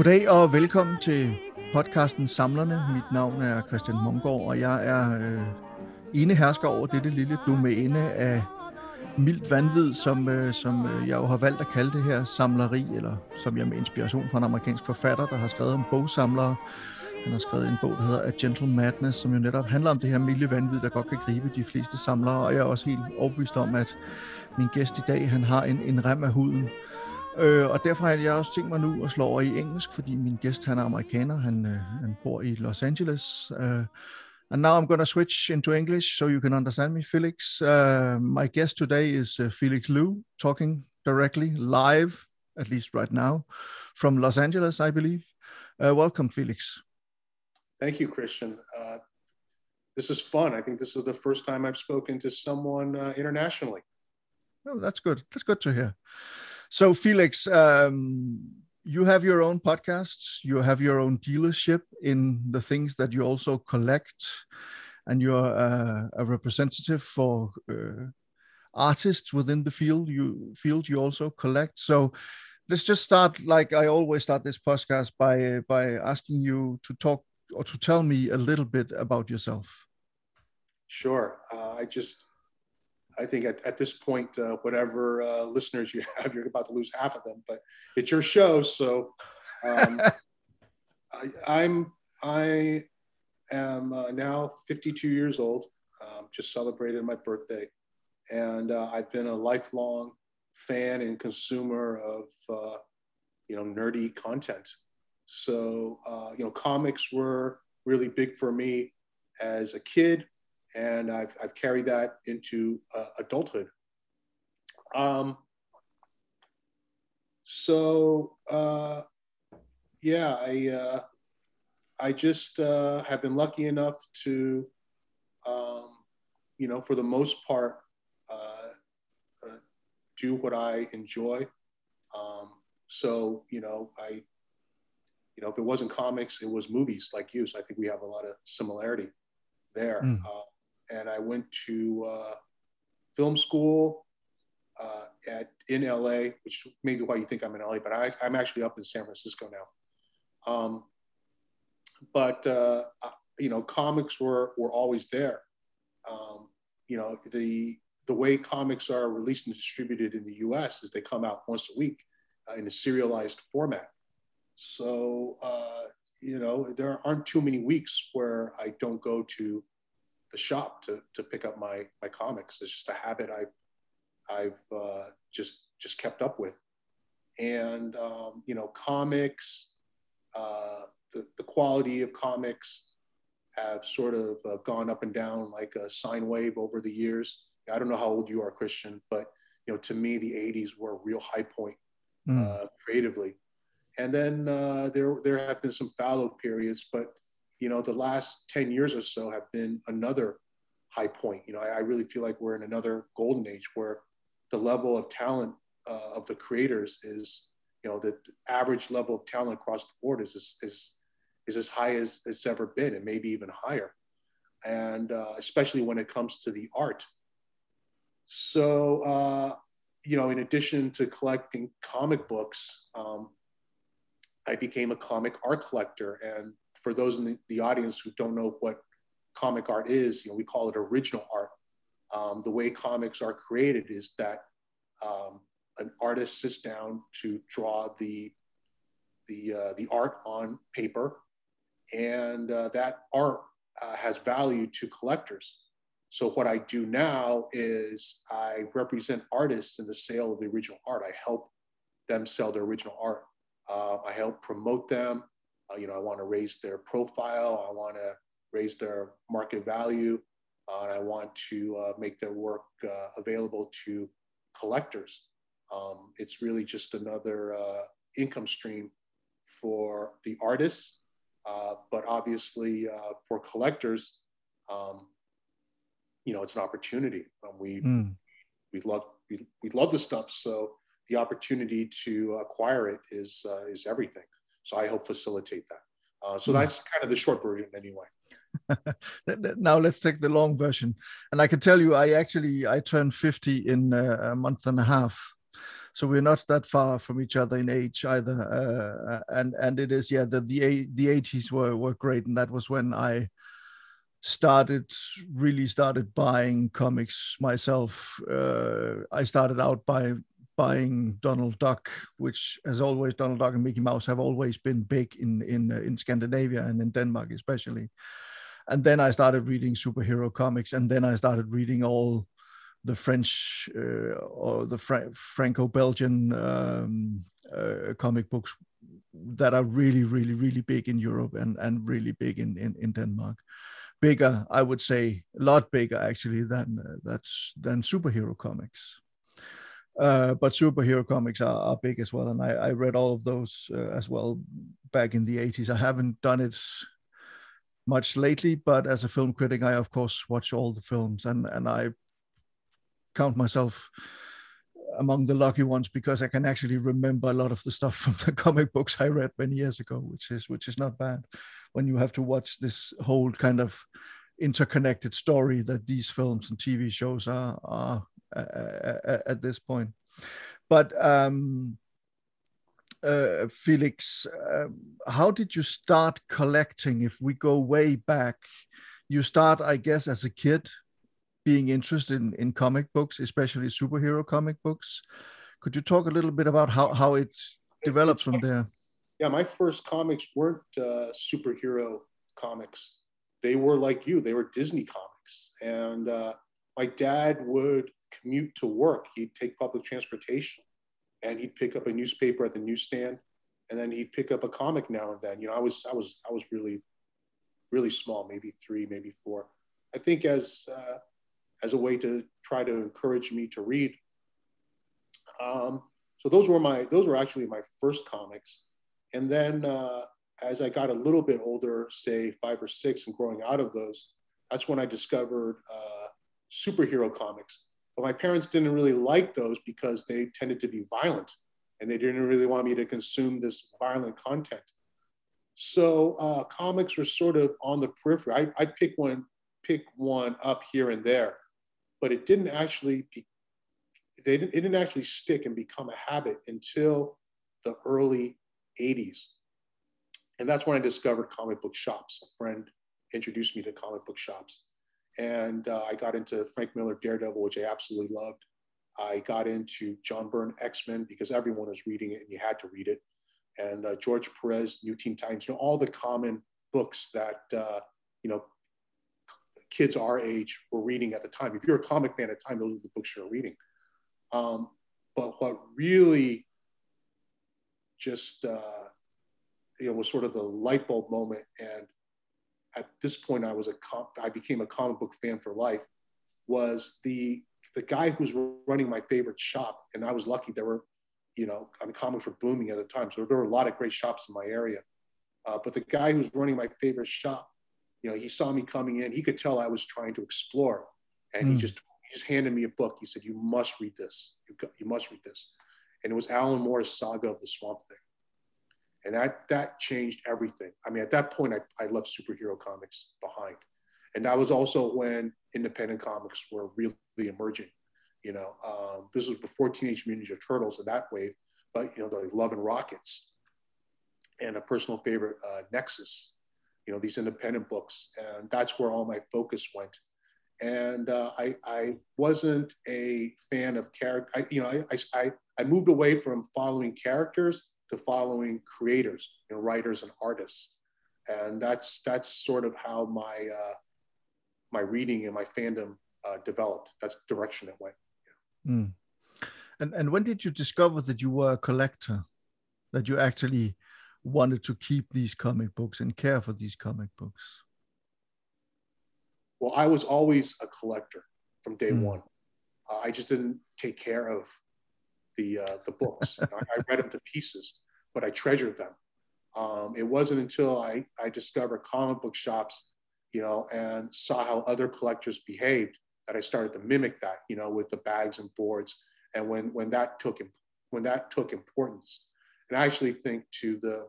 Goddag og velkommen til podcasten Samlerne. Mit navn er Christian Mongård, og jeg er øh, ene hersker over dette lille domæne af mildt vanvid, som, øh, som øh, jeg jo har valgt at kalde det her samleri, eller som jeg med inspiration fra en amerikansk forfatter, der har skrevet om bogsamlere. Han har skrevet en bog, der hedder A Gentle Madness, som jo netop handler om det her milde vanvid, der godt kan gribe de fleste samlere, og jeg er også helt overbevist om, at min gæst i dag, han har en, en rem af huden. Øh, og derfor har jeg også tænkt mig nu at slå over i engelsk, fordi min gæst, han er amerikaner, han, øh, han bor i Los Angeles, øh, And now I'm going to switch into English so you can understand me, Felix. Uh, my guest today is uh, Felix Liu, talking directly live, at least right now, from Los Angeles, I believe. Uh, welcome, Felix. Thank you, Christian. Uh, this is fun. I think this is the first time I've spoken to someone uh, internationally. Oh, that's good. That's good to hear. So, Felix, um, you have your own podcasts, you have your own dealership in the things that you also collect, and you're uh, a representative for uh, artists within the field you field you also collect. So let's just start like I always start this podcast by by asking you to talk or to tell me a little bit about yourself. Sure. Uh, I just I think at, at this point, uh, whatever uh, listeners you have, you're about to lose half of them. But it's your show, so um, I, am I am uh, now 52 years old. Um, just celebrated my birthday, and uh, I've been a lifelong fan and consumer of uh, you know nerdy content. So uh, you know, comics were really big for me as a kid and I've, I've carried that into uh, adulthood. Um, so uh, yeah, I uh, I just uh, have been lucky enough to, um, you know, for the most part, uh, uh, do what I enjoy. Um, so you know, I, you know, if it wasn't comics, it was movies like you. So I think we have a lot of similarity there. Mm and I went to uh, film school uh, at in LA, which may be why you think I'm in LA, but I, am actually up in San Francisco now. Um, but uh, you know, comics were were always there. Um, you know, the the way comics are released and distributed in the U.S. is they come out once a week uh, in a serialized format. So uh, you know, there aren't too many weeks where I don't go to the shop to to pick up my my comics. It's just a habit I've I've uh, just just kept up with, and um, you know, comics, uh, the the quality of comics have sort of uh, gone up and down like a sine wave over the years. I don't know how old you are, Christian, but you know, to me, the '80s were a real high point mm. creatively, and then uh, there there have been some fallow periods, but you know, the last 10 years or so have been another high point. You know, I, I really feel like we're in another golden age where the level of talent uh, of the creators is, you know, the average level of talent across the board is, is, is, is as high as it's ever been and maybe even higher. And uh, especially when it comes to the art. So, uh, you know, in addition to collecting comic books, um, I became a comic art collector. And for those in the, the, audience who don't know what comic art is, you know, we call it original art. Um, the way comics are created is that um, an artist sits down to draw the the uh, the art on paper, and uh, that art uh, has value to collectors. So what I do now is I represent artists in the sale of the original art. I help them sell their original art. Uh, I help promote them. Uh, you know, I want to raise their profile. I want to raise their market value. Uh, and I want to uh, make their work uh, available to collectors. Um, it's really just another uh, income stream for the artists, uh, but obviously for collectors, um, you know, it's an opportunity. Um, we mm. we love we, we love the stuff, so the opportunity to acquire it is is everything. So I help facilitate that. Uh, so mm. that's kind of the short version, anyway. now let's take the long version. And I can tell you, I actually I turned 50 in uh, a month and a half, so we're not that far from each other in age either. Uh, and and it is yeah the the the 80s were were great, and that was when I started really started buying comics myself. Uh, I started out by buying Donald Duck, which as always Donald Duck and Mickey Mouse have always been big in in uh, in Scandinavia and in Denmark especially. And then I started reading superhero comics, and then I started reading all the French uh, or the Fra- Franco-Belgian um, uh, comic books that are really, really, really big in Europe and and really big in in, in Denmark. Bigger, I would say, a lot bigger actually than uh, that's than superhero comics. Uh, but superhero comics are, are, big as well, and I, I read all of those uh, as well back in the 80s. I haven't done it much lately, but as a film critic, I of course watch all the films, and and I count myself among the lucky ones because I can actually remember a lot of the stuff from the comic books I read many years ago, which is which is not bad when you have to watch this whole kind of interconnected story that these films and TV shows are, are at this point. But um, uh, Felix, uh, how did you start collecting? If we go way back, you start, I guess, as a kid being interested in, in comic books, especially superhero comic books. Could you talk a little bit about how, how it developed from there? Yeah, my first comics weren't uh, superhero comics. They were like you, they were Disney comics. And uh, my dad would commute to work, he'd take public transportation and he'd pick up a newspaper at the newsstand and then he'd pick up a comic now and then. You know, I was, I was, I was really, really small, maybe three, maybe four. I think as, uh, as a way to try to encourage me to read. Um, so those were my those were actually my first comics, and then uh, as I got a little bit older, say five or six, and growing out of those, that's when I discovered uh, superhero comics. But my parents didn't really like those because they tended to be violent, and they didn't really want me to consume this violent content. So uh, comics were sort of on the periphery. I, I'd pick one, pick one up here and there, but it didn't actually be, they didn't, it didn't actually stick and become a habit until the early 80s. And that's when I discovered comic book shops. A friend introduced me to comic book shops. And uh, I got into Frank Miller Daredevil, which I absolutely loved. I got into John Byrne X Men because everyone was reading it and you had to read it. And uh, George Perez, New Teen Titans, you know, all the common books that, uh, you know, kids our age were reading at the time. If you're a comic fan at the time, those are the books you're reading. Um, but what really just uh, you know was sort of the light bulb moment, and at this point, I was a com- I became a comic book fan for life. Was the the guy who was running my favorite shop, and I was lucky there were, you know, I mean, comics were booming at the time, so there were a lot of great shops in my area. Uh, but the guy who was running my favorite shop you know, he saw me coming in. He could tell I was trying to explore, and mm. he hmm. just he just handed me a book. He said, "You must read this. You, you must read this." And it was Alan Moore's Saga of the Swamp Thing, and that that changed everything. I mean, at that point, I, I left superhero comics behind, and that was also when independent comics were really emerging. You know, um, this was before Teenage Mutant Ninja Turtles and that wave, but you know, the Love and Rockets, and a personal favorite, uh, Nexus you know, these independent books. And that's where all my focus went. And uh, I, I wasn't a fan of character. I, you know, I, I, I moved away from following characters to following creators and writers and artists. And that's, that's sort of how my, uh, my reading and my fandom uh, developed. That's the direction it went. Mm. And, and when did you discover that you were a collector? That you actually wanted to keep these comic books and care for these comic books? Well, I was always a collector from day mm. one. Uh, I just didn't take care of the uh, the books. I, I, read them to pieces, but I treasured them. Um, it wasn't until I, I discovered comic book shops, you know, and saw how other collectors behaved that I started to mimic that, you know, with the bags and boards. And when when that took when that took importance, and I actually think to the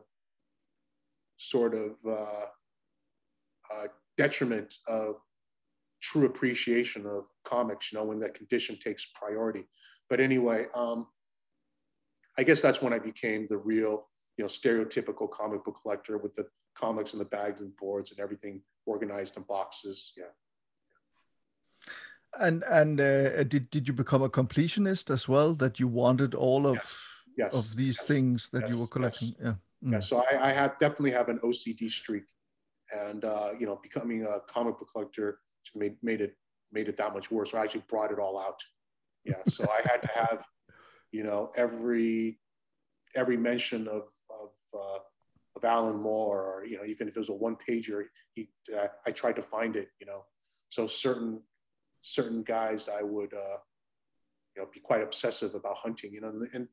sort of uh, uh, detriment of true appreciation of comics, you know, when that condition takes priority. But anyway, um, I guess that's when I became the real, you know, stereotypical comic book collector with the comics and the bags and boards and everything organized in boxes. Yeah. And and uh, did did you become a completionist as well? That you wanted all of yes. Yes. of these yes. things that you were collecting? Yeah. Mm. Yeah. So I, I have definitely have an OCD streak, and uh, you know, becoming a comic book collector made made it made it that much worse. I actually brought it all out. Yeah. So I had to have, you know, every every mention of of uh, of Alan Moore, or you know, even if it was a one pager, he uh, I tried to find it. You know, so certain certain guys I would uh, you know be quite obsessive about hunting. You know, and, and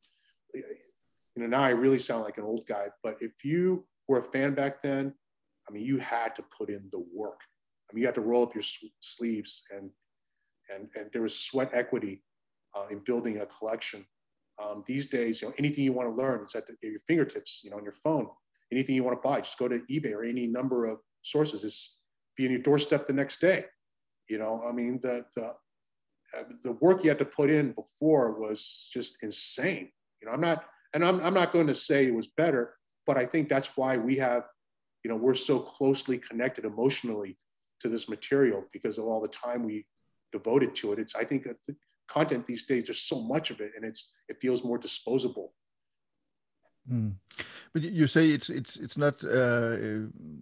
you know now I really sound like an old guy, but if you were a fan back then, I mean, you had to put in the work. I mean, you had to roll up your sleeves, and and and there was sweat equity uh, in building a collection. Um, these days, you know, anything you want to learn is at, the, at your fingertips. You know, on your phone. Anything you want to buy, just go to eBay or any number of sources. It's be on your doorstep the next day. You know, I mean, the the uh, the work you had to put in before was just insane. You know, I'm not, and I'm I'm not going to say it was better, but I think that's why we have, you know, we're so closely connected emotionally to this material because of all the time we devoted to it. It's I think content these days there's so much of it, and it's it feels more disposable. Mm. But you say it's it's it's not uh,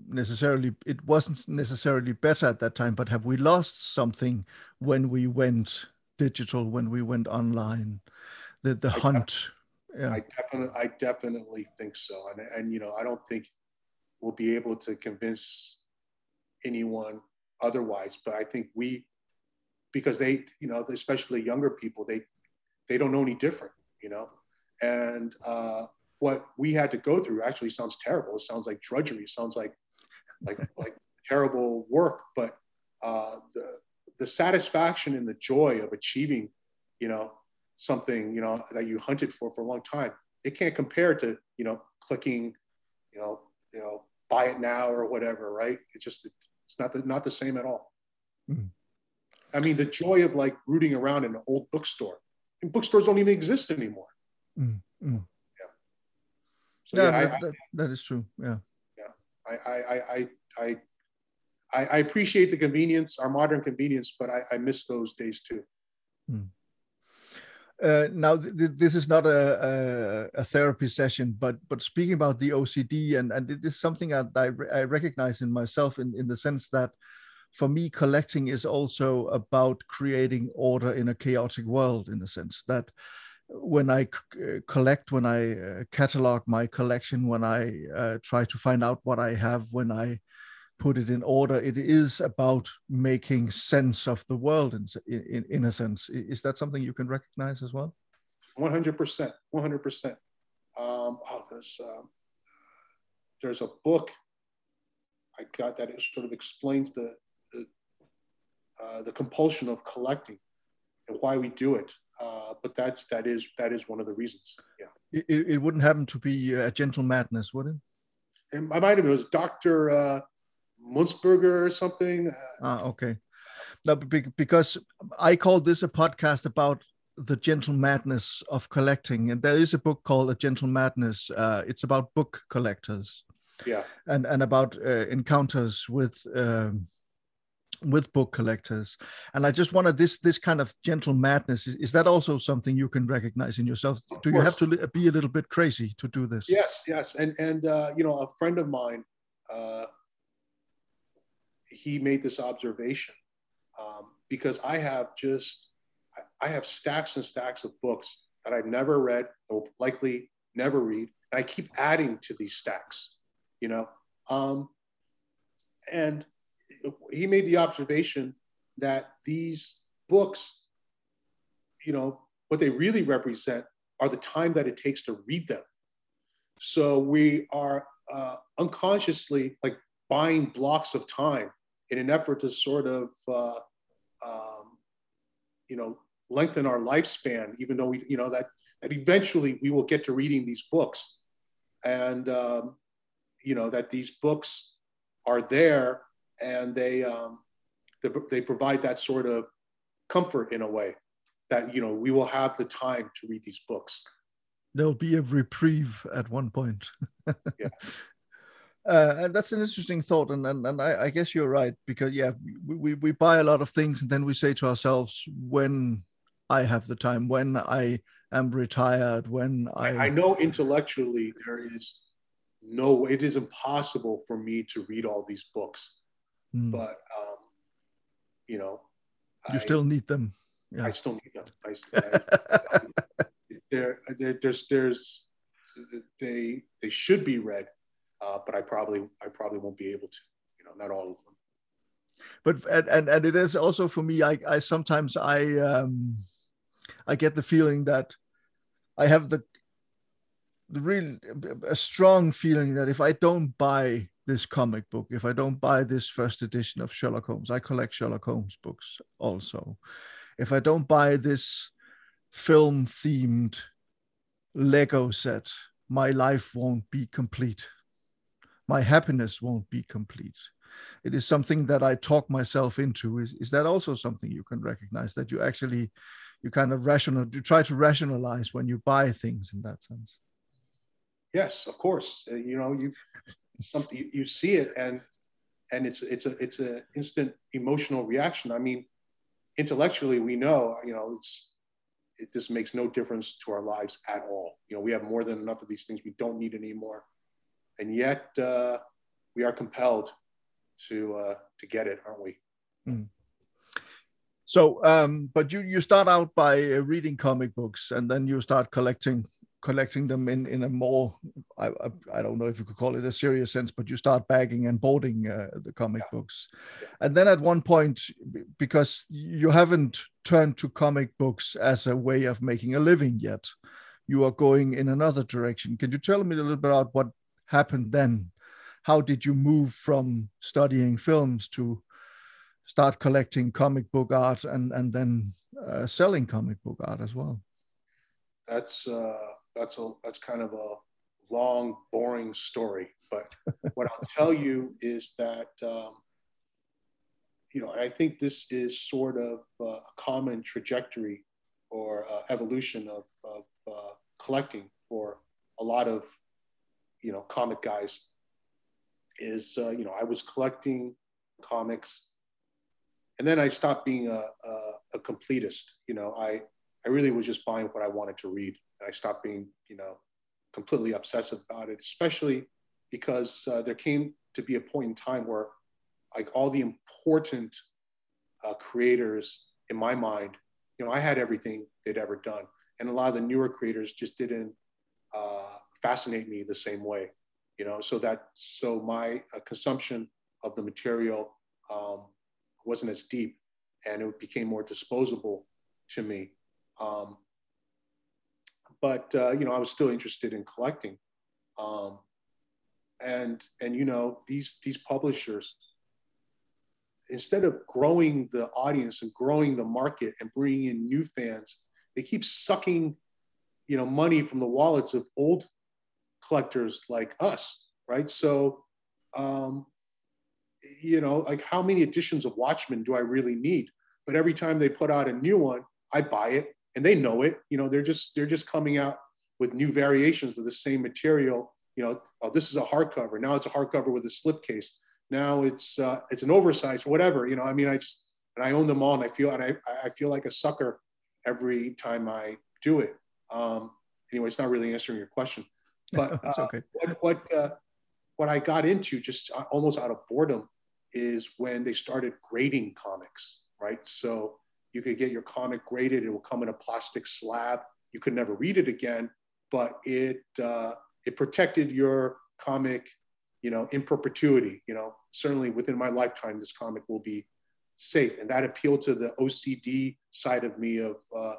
necessarily it wasn't necessarily better at that time. But have we lost something when we went digital? When we went online, the the I hunt. yeah. I definitely I definitely think so. And and you know I don't think we'll be able to convince anyone otherwise. But I think we because they you know especially younger people they they don't know any different. You know and uh, what we had to go through actually sounds terrible. It sounds like drudgery. It sounds like like like terrible work. But uh, the the satisfaction and the joy of achieving, you know, something you know that you hunted for for a long time, it can't compare to you know clicking, you know, you know, buy it now or whatever. Right? It just it's not the, not the same at all. Mm. I mean, the joy of like rooting around in an old bookstore. And bookstores don't even exist anymore. Mm. Mm. So yeah, yeah that, I, that, that is true. Yeah. Yeah. I, I, I, I, I, I appreciate the convenience, our modern convenience, but I, I miss those days too. Hmm. Uh, now, th this is not a, a, a, therapy session, but but speaking about the OCD, and, and it is something that I, I recognize in myself in, in the sense that for me, collecting is also about creating order in a chaotic world, in a sense that when I collect, when I uh, catalog my collection, when I uh, try to find out what I have, when I put it in order, it is about making sense of the world in, in, in a sense. Is that something you can recognize as well? 100%, 100%. Um, oh, there's, um, there's a book I got that it sort of explains the, uh, the compulsion of collecting and why we do it. Uh, but that's that is that is one of the reasons. Yeah. It, it wouldn't happen to be a gentle madness, would it? And I might have it was Doctor uh, Munzberger or something. Ah, okay. No, because I call this a podcast about the gentle madness of collecting, and there is a book called A Gentle Madness. Uh, it's about book collectors. Yeah. And and about uh, encounters with. Um, with book collectors. And i just wanted this this kind of gentle madness is, is that also something you can recognize in yourself? Do you have to be a little bit crazy to do this? Yes yes. And and uh, you know a friend of mine uh, he made this observation um, because i have just i have stacks and stacks of books that i've never read will likely never read. And i keep adding to these stacks you know? Um, and he made the observation that these books, you know, what they really represent are the time that it takes to read them. So we are uh, unconsciously like buying blocks of time in an effort to sort of, uh, um, you know, lengthen our lifespan, even though we, you know, that, that eventually we will get to reading these books. And, um, you know, that these books are there and they um, they, they provide that sort of comfort in a way that you know we will have the time to read these books. There'll be a reprieve at one point. Yeah. Uh, and that's an interesting thought, and and, and I, I guess you're right because yeah, we, we we buy a lot of things, and then we say to ourselves, when I have the time, when I am retired, when I I, I know intellectually there is no, it is impossible for me to read all these books, Hmm. but um, you know, you I- still need them. Yeah. I still need them. I, I, there, there, there's, there's, they, they should be read, uh, but I probably, I probably won't be able to. You know, not all of them. but and, and and it is also for me i i sometimes i um i get the feeling that i have the the real a strong feeling that if i don't buy this comic book if i don't buy this first edition of sherlock holmes i collect sherlock holmes books also if i don't buy this film themed lego set my life won't be complete my happiness won't be complete it is something that I talk myself into. Is is that also something you can recognize that you actually you kind of rational you try to rationalize when you buy things in that sense? Yes, of course. Uh, you know, you, something you, see it and, and it's, it's a, it's an instant emotional reaction. I mean, intellectually, we know, you know, it's, it just makes no difference to our lives at all. You know, we have more than enough of these things. We don't need anymore. And yet uh, we are compelled to, uh, to get it, aren't we? So, um, but you you start out by uh, reading comic books, and then you start collecting collecting them in in a more I I, don't know if you could call it a serious sense, but you start bagging and boarding uh, the comic Yeah. books, and then at one point, because you haven't turned to comic books as a way of making a living yet, you are going in another direction. Can you tell me a little bit about what happened then? How did you move from studying films to start collecting comic book art and and then uh, selling comic book art as well. that's uh, that's a that's kind of a long, boring story. But what I'll tell you is that um, you know, I think this is sort of uh, a common trajectory or uh, evolution of of uh, collecting for a lot of you know comic guys. Is uh, you know I was collecting comics, and then I stopped being a, a, a completist. You know I I really was just buying what I wanted to read. I stopped being, you know, completely obsessive about it, especially because uh, there came to be a point in time where, like, all the important uh, creators in my mind, you know, I had everything they'd ever done, and a lot of the newer creators just didn't uh, fascinate me the same way, you know. So that so my uh, consumption of the material um, wasn't as deep, and it became more disposable to me. Um, but uh, you know, I was still interested in collecting, um, and and you know, these these publishers, instead of growing the audience and growing the market and bringing in new fans, they keep sucking, you know, money from the wallets of old collectors like us, right? So, um, you know, like how many editions of Watchmen do I really need? But every time they put out a new one, I buy it and they know it. You know, they're just they're just coming out with new variations of the same material. You know, oh, this is a hardcover. Now it's a hardcover with a slipcase. Now it's uh, it's an oversized, whatever. You know, I mean, I just and I own them all, and I feel and I I feel like a sucker every time I do it. Um, anyway, it's not really answering your question, but uh, okay. what what uh, what I got into just uh, almost out of boredom is when they started grading comics, right? So you could get your comic graded; it will come in a plastic slab. You could never read it again, but it uh, it protected your comic, you know, in perpetuity. You know, certainly within my lifetime, this comic will be safe, and that appealed to the OCD side of me of uh,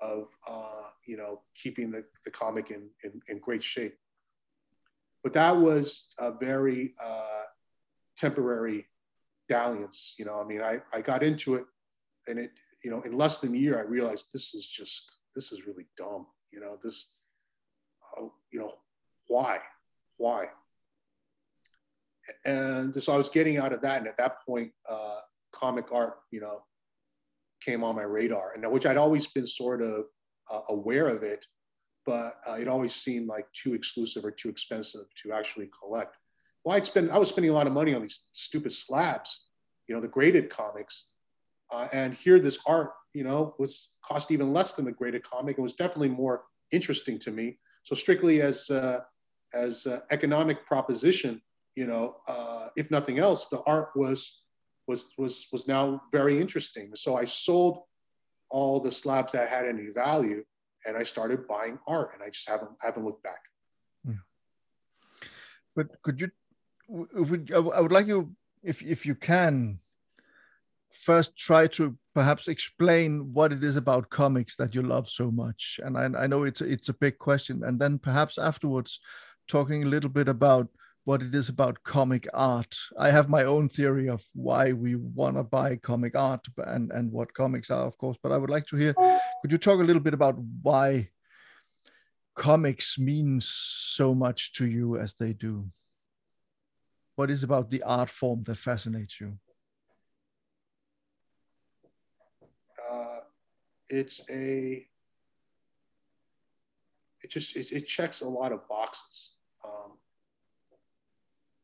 of uh, you know keeping the, the comic in, in in great shape but that was a very uh, temporary dalliance. You know, I mean, I, I got into it and it, you know, in less than a year, I realized this is just, this is really dumb. You know, this, uh, you know, why? Why? and so I was getting out of that. And at that point, uh, comic art, you know, came on my radar, and which I'd always been sort of uh, aware of it, but uh, it always seemed like too exclusive or too expensive to actually collect. Well, I'd spend, I was spending a lot of money on these stupid slabs, you know, the graded comics, uh, and here this art, you know, was cost even less than the graded comic. and was definitely more interesting to me. So strictly as uh, as uh, economic proposition, you know, uh, if nothing else, the art was was was was now very interesting. So I sold all the slabs that had any value, and I started buying art, and I just haven't haven't looked back. But could you? Would I would like you, if if you can, first try to perhaps explain what it is about comics that you love so much. And i, I know it's it's a big question. And then perhaps afterwards talking a little bit about what it is about comic art. I have my own theory of why we want to buy comic art and and what comics are of course but i would like to hear could you talk a little bit about why comics mean so much to you as they do? What is about the art form that fascinates you it's a it just it, it checks a lot of boxes. Um,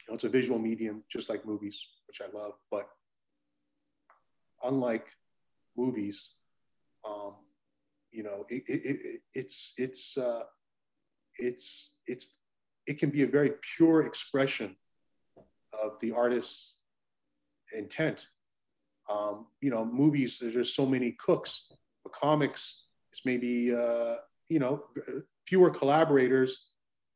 you know, it's a visual medium, just like movies, which I love. But unlike movies, um, you know, it, it, it, it's it's uh, it's it's it can be a very pure expression of the artist's intent. Um, you know, movies. There's just so many cooks comics is maybe uh, you know fewer collaborators,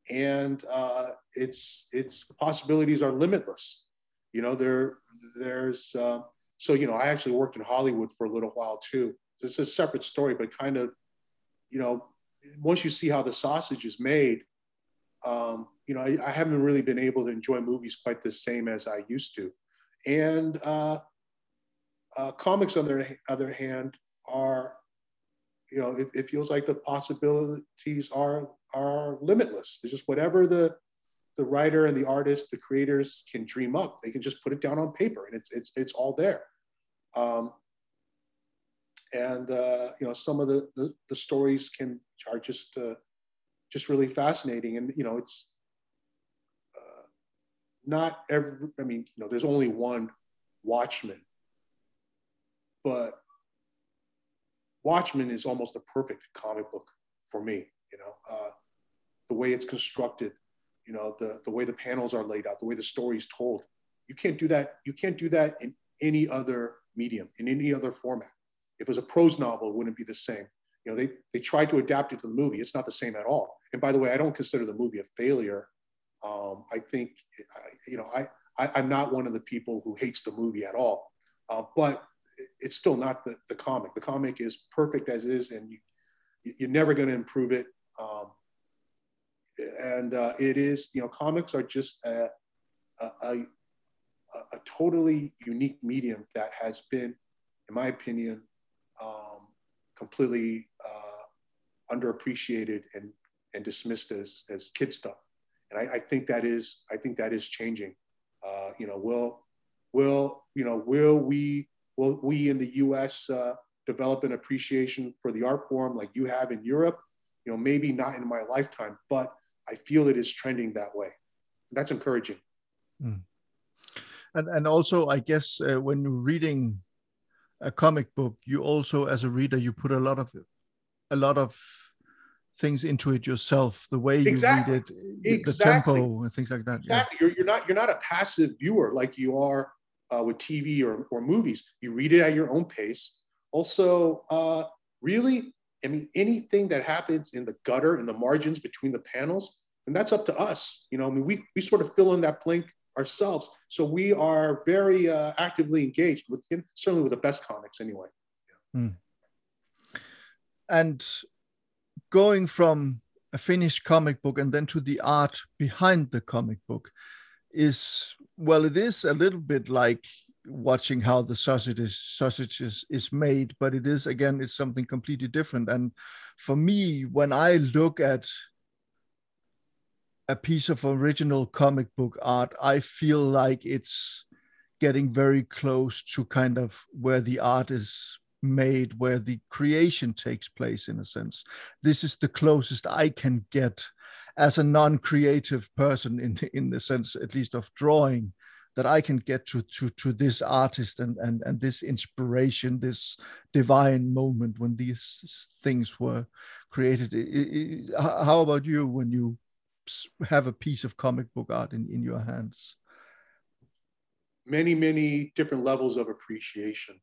and uh, it's it's the possibilities are limitless. You know, there there's uh, so you know I actually worked in Hollywood for a little while too. It's a separate story, but kind of you know once you see how the sausage is made, um, you know I, I, haven't really been able to enjoy movies quite the same as I used to, and uh, uh, comics on the other hand are you know, it, it feels like the possibilities are are limitless. It's just whatever the the writer and the artist, the creators can dream up. They can just put it down on paper, and it's it's it's all there. Um, and uh, you know, some of the, the, the stories can are just uh, just really fascinating. And you know, it's uh, not every. I mean, you know, there's only one Watchmen, but Watchmen is almost a perfect comic book for me. You know, uh, the way it's constructed, you know, the the way the panels are laid out, the way the story is told. You can't do that. You can't do that in any other medium, in any other format. If it was a prose novel, it wouldn't be the same. You know, they they tried to adapt it to the movie. It's not the same at all. And by the way, I don't consider the movie a failure. Um, I think, I, you know, I, I am not one of the people who hates the movie at all. Uh, but it's still not the, the comic. The comic is perfect as is, and you, you're never going to improve it. Um, and uh, it is, you know, comics are just a, a, a, a, totally unique medium that has been, in my opinion, um, completely uh, underappreciated and, and dismissed as, as kid stuff. And I, I think that is, I think that is changing. Uh, you know, will, will, you know, will we will we in the U.S. Uh, develop an appreciation for the art form like you have in Europe? You know, maybe not in my lifetime, but I feel it is trending that way. That's encouraging. Mm. And and also, I guess uh, when you're reading a comic book, you also, as a reader, you put a lot of a lot of things into it yourself the way you exactly. read it exactly. the tempo and things like that exactly yeah. you're, you're not you're not a passive viewer like you are uh, with TV or, or movies. You read it at your own pace. Also, uh, really, I mean, anything that happens in the gutter, in the margins between the panels, and that's up to us. You know, I mean, we, we sort of fill in that blank ourselves. So we are very uh, actively engaged with him, certainly with the best comics anyway. Yeah. Mm. And going from a finished comic book and then to the art behind the comic book is well, it is a little bit like watching how the sausage is sausage is, is made, but it is again, it's something completely different. And for me, when I look at a piece of original comic book art, I feel like it's getting very close to kind of where the art is made, where the creation takes place, in a sense. This is the closest I can get as a non-creative person, in in the sense, at least of drawing, that I can get to to to this artist and and and this inspiration, this divine moment when these things were created. How about you when you have a piece of comic book art in, in your hands? Many, many different levels of appreciation.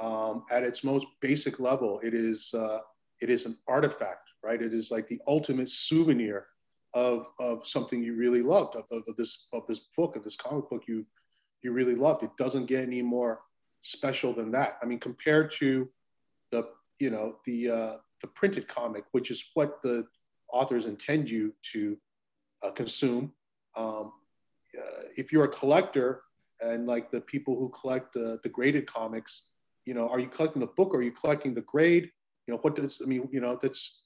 Um, at its most basic level, it is uh, it is an artifact, right? It is like the ultimate souvenir of of something you really loved, of, of, of this of this book, of this comic book you you really loved. It doesn't get any more special than that. I mean, compared to the you know the uh, the printed comic, which is what the authors intend you to uh, consume. Um, uh, if you're a collector and like the people who collect the, the graded comics, you know, are you collecting the book or are you collecting the grade? You know, what does, I mean, you know, that's,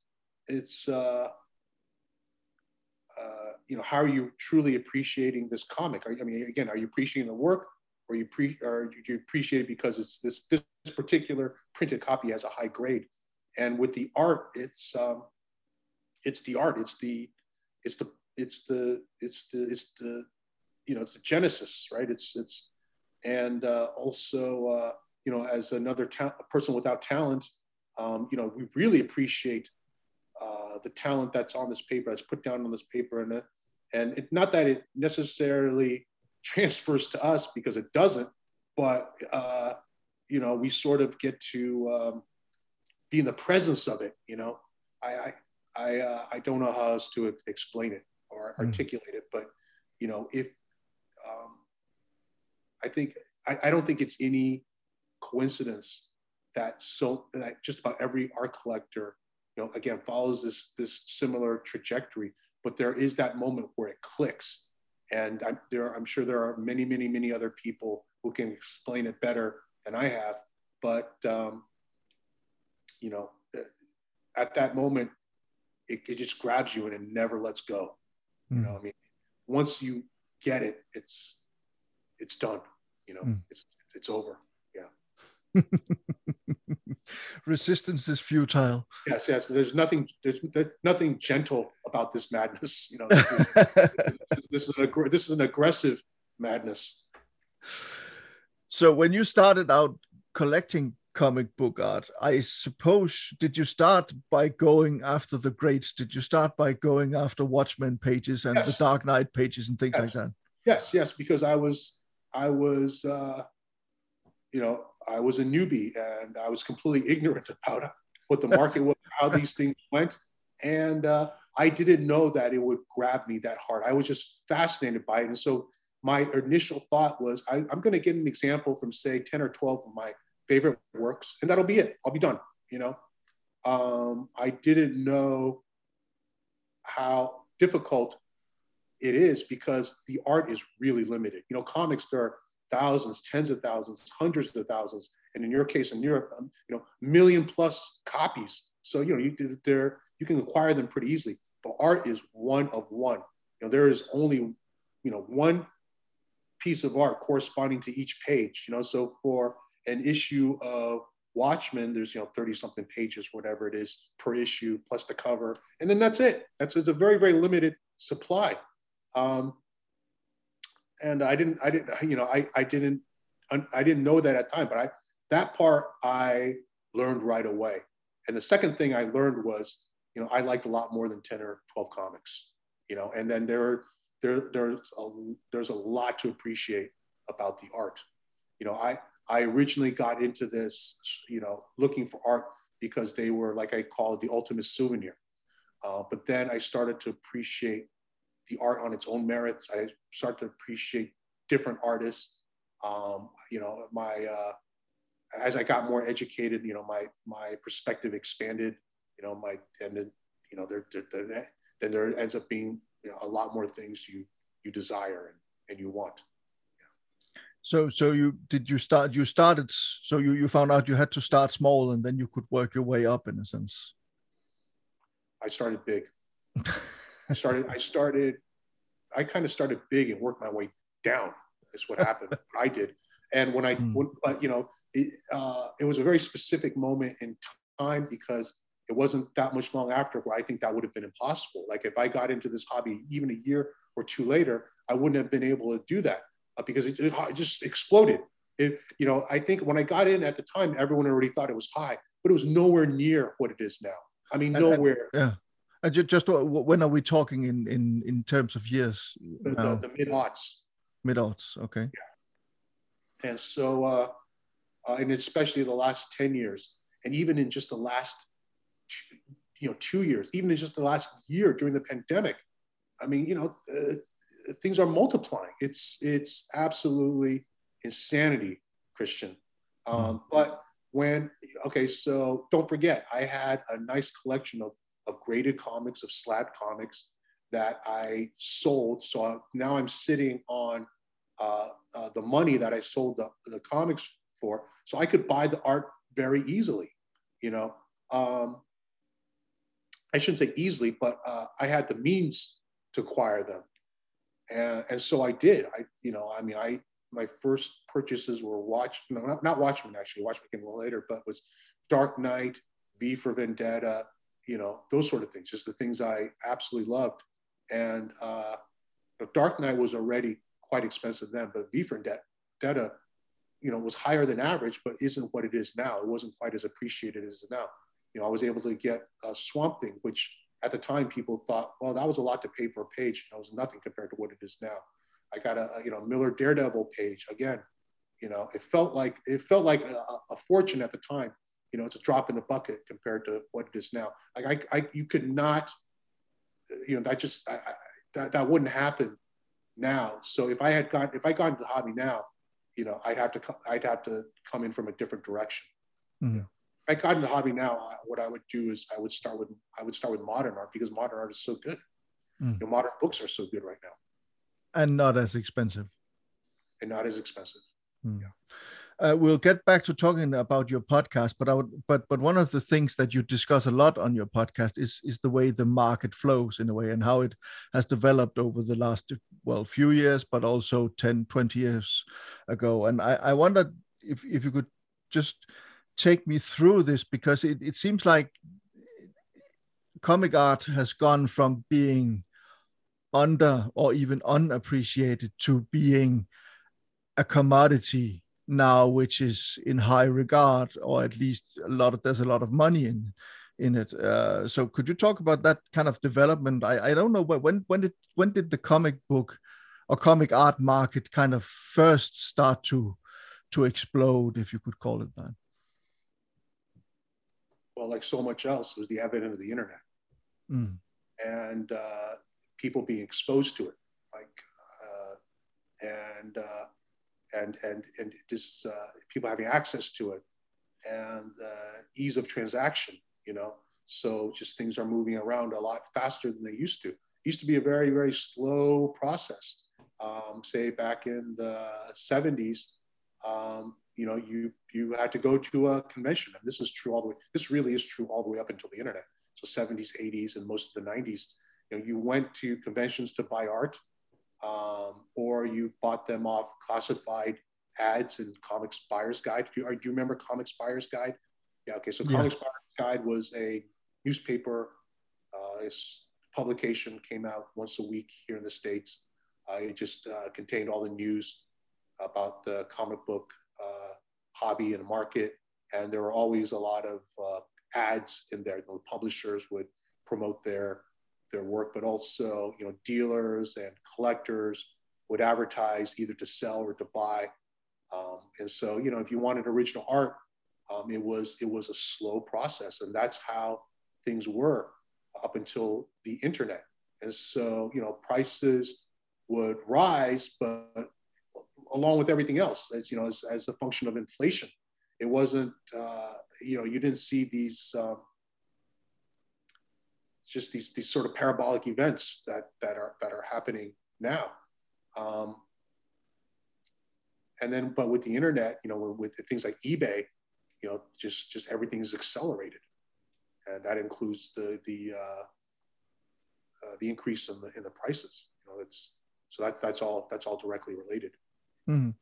it's, uh, uh, you know, how are you truly appreciating this comic? Are, I mean, again, are you appreciating the work or you pre, or do you appreciate it because it's this, this particular printed copy has a high grade? And with the art, it's, um, it's the art, it's the, it's the it's the it's the it's the you know it's the genesis right it's it's and uh, also uh, you know as another ta- person without talent um, you know we really appreciate uh, the talent that's on this paper that's put down on this paper and and it, not that it necessarily transfers to us because it doesn't but uh, you know we sort of get to um, be in the presence of it you know i i I, uh, I don't know how else to explain it or mm. articulate it. But you know, if um, I think I, I don't think it's any coincidence that so that just about every art collector, you know, again follows this this similar trajectory. But there is that moment where it clicks, and I'm there. I'm sure there are many, many, many other people who can explain it better than I have. But um, you know, at that moment, it, it just grabs you and it never lets go. You know, hmm. I mean, once you get it, it's it's done. You know, mm. it's it's over. Resistance is futile. Yes, yes. There's nothing. There's nothing gentle about this madness. You know, this is, this, is an this is an aggressive madness. So when you started out collecting comic book art. I suppose, did you start by going after the greats? Did you start by going after Watchmen pages and yes. the Dark Knight pages and things yes. like that? Yes, yes, because I was, I was, uh, you know, I was a newbie and I was completely ignorant about what the market was, how these things went, and uh, I didn't know that it would grab me that hard. I was just fascinated by it, and so my initial thought was, I, am going to get an example from say 10 or 12 of my favorite works, and that'll be it. I'll be done. You know, um, I didn't know how difficult it is because the art is really limited. You know, comics are thousands, tens of thousands, hundreds of thousands, and in your case, in Europe, um, you know, million plus copies. So you know, you there you can acquire them pretty easily. But art is one of one. You know, there is only you know one piece of art corresponding to each page. You know, so for an issue of Watchmen, there's you know 30 something pages, whatever it is per issue, plus the cover, and then that's it. That's it's a very very limited supply. Um, and I didn't I didn't you know I I didn't I didn't know that at the time, but I that part I learned right away. And the second thing I learned was you know I liked a lot more than 10 or 12 comics, you know, and then there there there's a there's a lot to appreciate about the art. You know, I I originally got into this, you know, looking for art because they were, like I call it, the ultimate souvenir. Uh, but then I started to appreciate the art on its own merits. I start to appreciate different artists. Um, you know, my uh, as I got more educated, you know, my my perspective expanded. You know, my and then you know, there, then there ends up being you know, a lot more things you you desire and, and you want. So, so you did you start? You started. So you you found out you had to start small, and then you could work your way up, in a sense. I started big. I started. I started I kind of started big and worked my way down. Is what happened. I did, and when I, Mm. when, but you know, it, uh, it was a very specific moment in time because it wasn't that much long after where I think that would have been impossible. Like if I got into this hobby even a year or two later, I wouldn't have been able to do that uh, because it, it just exploded. It, you know, I think when I got in at the time, everyone already thought it was high, but it was nowhere near what it is now. I mean, And- and- nowhere. Yeah. And ju- just uh, when are we talking in in in terms of years? the, now? the, the mid aughts. Mid odds. Okay. Yeah. And so, uh, uh, and especially the last 10 years, and even in just the last, two- you know, two years, even in just the last year during the pandemic, I mean, you know, uh, things are multiplying. It's, it's absolutely insanity, Christian. Um, But when, okay, so don't forget, I had a nice collection of, of graded comics, of slab comics that I sold. So now I'm sitting on uh, uh, the money that I sold the, the comics for, so I could buy the art very easily. You know, um, I shouldn't say easily, but uh, I had the means to acquire them, and and so I did. I you know, I mean, I my first purchases were Watch, no, not, not Watchmen actually. Watchmen came a little later, but was Dark Knight, V for Vendetta, you know, those sort of things. Just the things I absolutely loved, and uh, Dark Knight was already quite expensive then, but V for Vendetta, you know, was higher than average, but isn't what it is now. It wasn't quite as appreciated as now. You know, I was able to get uh, Swamp Thing, which at the time people thought, well, that was a lot to pay for a page. That was nothing compared to what it is now. I got a, a, you know Miller Daredevil page again. You know, it felt like it felt like a, a fortune at the time. You know, it's a drop in the bucket compared to what it is now. Like I, I you could not, you know, that just I, I, that that wouldn't happen now. So if I had got if I got into the hobby now, you know, I'd have to I'd have to come in from a different direction. Mhm. If I got into the hobby now, I- what I would do is I would start with I would start with modern art because modern art is so good. Mm. You know, modern books are so good right now And not as expensive. and not as expensive. Uh, we'll get back to talking about your podcast, but I would, but but one of the things that you discuss a lot on your podcast is is the way the market flows in a way and how it has developed over the last well few years, but also 10, 20 years ago. And I, I wondered if if you could just take me through this because it, it seems like comic art has gone from being under or even unappreciated to being a commodity now which is in high regard or at least a lot of there's a lot of money in in it. Uh, so could you talk about that kind of development? I i don't know when when when did when did the comic book or comic art market kind of first start to to explode if you could call it that? Well, like so much else, it was the advent of the internet. Mm, and uh, people being exposed to it, like uh, and uh, and and and just uh, people having access to it, and uh, ease of transaction. You know, so just things are moving around a lot faster than they used to. It used to be a very very slow process. Um, say back in the 70s, um, you know, you you had to go to a convention, and this is true all the way. This really is true all the way up until the internet. So 70s, 80s, and most of the 90s. You know, you went to conventions to buy art, um, or you bought them off classified ads in Comics Buyer's Guide. Do you, do you remember Comics Buyer's Guide? Yeah. Okay. So Yeah. Comics Buyer's Guide was a newspaper. Uh, publication came out once a week here in the states. Uh, it just uh, contained all the news about the comic book uh, hobby and market, and there were always a lot of uh, ads in there. The publishers would promote their their work, but also you know dealers and collectors would advertise either to sell or to buy. Um, and so you know if you wanted original art, um, it was it was a slow process, and that's how things were up until the internet. And so you know prices would rise, but along with everything else, as you know, as, as a function of inflation, it wasn't uh, you know you didn't see these um, just these these sort of parabolic events that that are that are happening now um, and then but with the internet you know with things like ebay you know just just everything is accelerated and that includes the the uh, uh, the increase in the in the prices you know that's So that's that's all that's all directly related. Mm-hmm.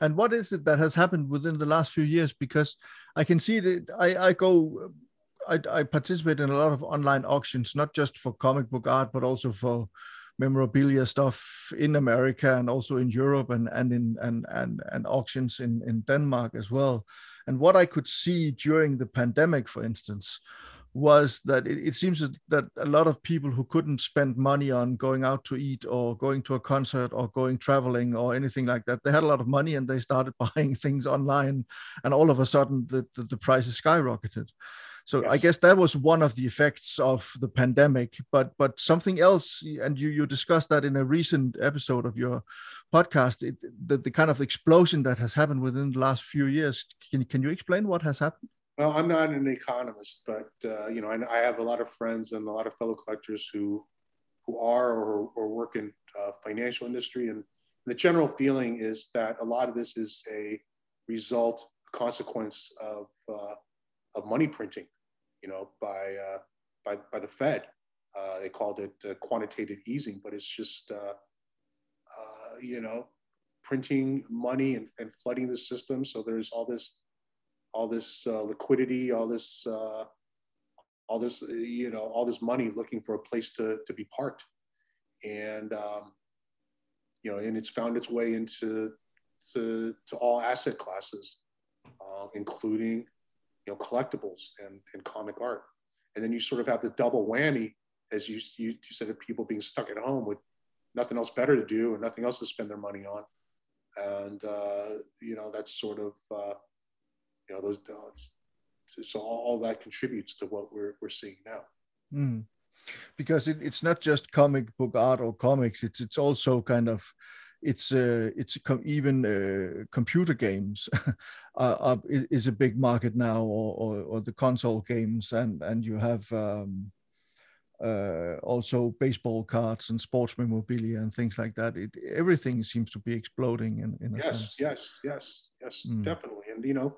And what is it that has happened within the last few years? Because I can see that I, I go, I, I participate in a lot of online auctions, not just for comic book art, but also for memorabilia stuff in America and also in Europe and and in and and, and auctions in in Denmark as well. And what I could see during the pandemic, for instance, was that it, it, seems that a lot of people who couldn't spend money on going out to eat or going to a concert or going traveling or anything like that they had a lot of money and they started buying things online and all of a sudden the, the, the prices skyrocketed so yes. i guess that was one of the effects of the pandemic but but something else and you you discussed that in a recent episode of your podcast it, the, the kind of explosion that has happened within the last few years. Can, can you explain what has happened? Well, I'm not an economist, but uh, you know, I, I, have a lot of friends and a lot of fellow collectors who who are or, or work in uh, financial industry, and the general feeling is that a lot of this is a result, a consequence of uh, of money printing, you know, by uh, by by the Fed. Uh, they called it uh, quantitative easing, but it's just you know printing money and, and flooding the system. So there's all this all this uh, liquidity, all this, uh, all this, you know, all this money looking for a place to, to be parked. And, um, you know, and it's found its way into to, to all asset classes, uh, including, you know, collectibles and, and comic art. And then you sort of have the double whammy, as you, you, you said, of people being stuck at home with nothing else better to do and nothing else to spend their money on. And, uh, you know, that's sort of, uh, you know those dogs so all that contributes to what we're, we're seeing now mm. because it, it's not just comic book art or comics it's it's also kind of it's uh, it's com- even uh, computer games are, are, is a big market now or, or, or, the console games and and you have um, uh, also baseball cards and sports memorabilia and things like that it everything seems to be exploding in, in a yes sense. yes yes yes mm. definitely and you know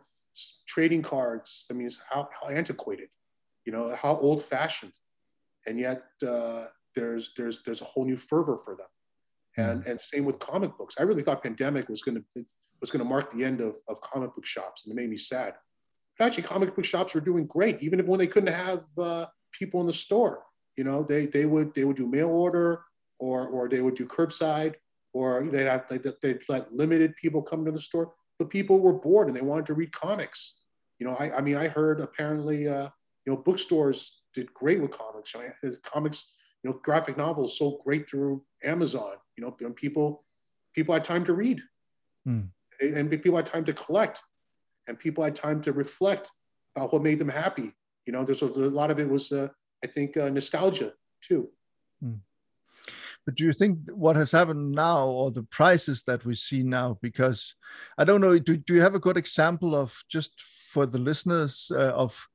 trading cards. I mean, how, how antiquated, you know, how old fashioned. And yet uh, there's, there's, there's a whole new fervor for them. And, mm. and same with comic books. I really thought pandemic was going to, was going to mark the end of, of comic book shops. And it made me sad. But actually comic book shops were doing great, even if when they couldn't have uh, people in the store. You know, they, they would, they would do mail order or, or they would do curbside or they'd, have, they'd, they'd let limited people come to the store but people were bored and they wanted to read comics. You know, I, I mean, I heard apparently, uh, you know, bookstores did great with comics. You know, comics, you know, graphic novels sold great through Amazon. You know, people, people had time to read, hmm. and people had time to collect, and people had time to reflect about what made them happy. You know, there's a, a lot of it was, uh, I think, uh, nostalgia too. Hmm. But do you think what has happened now, or the prices that we see now? Because I don't know. Do, do you have a good example of just for the listeners uh, of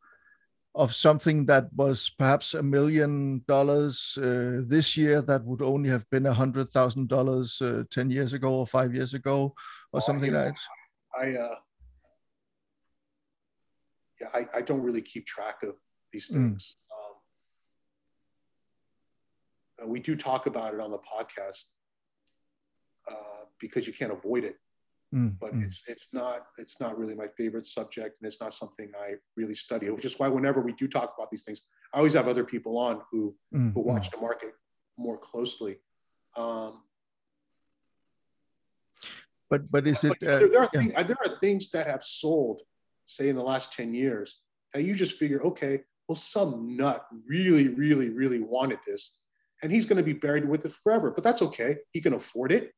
of something that was perhaps a million dollars uh, this year that would only have been a hundred thousand uh, dollars ten years ago or five years ago or oh, something like that? I uh, yeah, I, I don't really keep track of these mm. things. Mm we do talk about it on the podcast uh, because you can't avoid it. Mm, but mm. It's, it's not it's not really my favorite subject, and it's not something I really study. Which is why whenever we do talk about these things, I always have other people on who mm, who watch mm. the market more closely. Um, but but is it? Uh, there, are yeah. things, there are things that have sold, say in the last ten years, that you just figure, okay, well, some nut really, really, really wanted this, and he's going to be buried with it forever. But that's okay. He can afford it.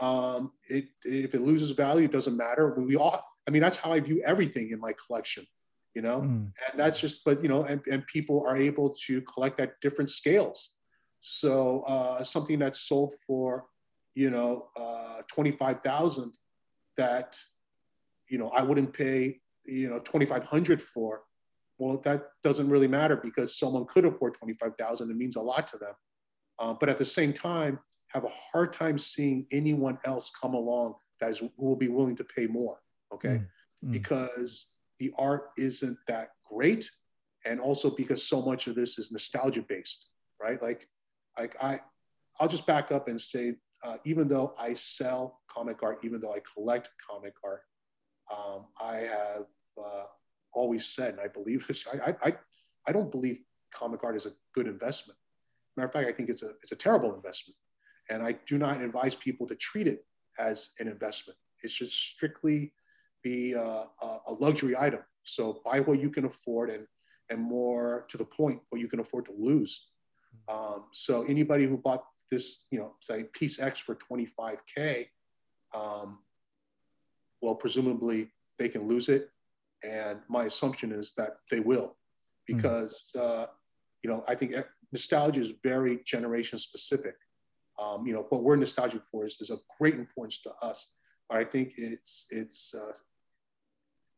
Um, it if it loses value, it doesn't matter. We all, I mean, that's how I view everything in my collection, you know. Mm. And that's just, but you know, and, and people are able to collect at different scales. So uh, something that's sold for, you know, uh, twenty five thousand, that, you know, I wouldn't pay, you know, twenty five hundred for. Well, that doesn't really matter because someone could afford twenty five thousand. It means a lot to them uh, but at the same time, have a hard time seeing anyone else come along that is, who will be willing to pay more. Okay, mm, because the art isn't that great, and also because so much of this is nostalgia based, right? Like, like I, I'll just back up and say uh, even though I sell comic art, even though I collect comic art, um, I have uh, always said, and I believe this, I, I, I don't believe comic art is a good investment. Matter of fact, I think it's a, it's a terrible investment. And I do not advise people to treat it as an investment. It should strictly be a, a luxury item. So buy what you can afford and, and more to the point, what you can afford to lose. Um, so anybody who bought this, you know, say piece X for 25K, um, well, presumably they can lose it. And my assumption is that they will, because, mm-hmm. uh, you know, I think nostalgia is very generation specific. Um, you know, what we're nostalgic for is, is of great importance to us. But I think it's, it's, uh,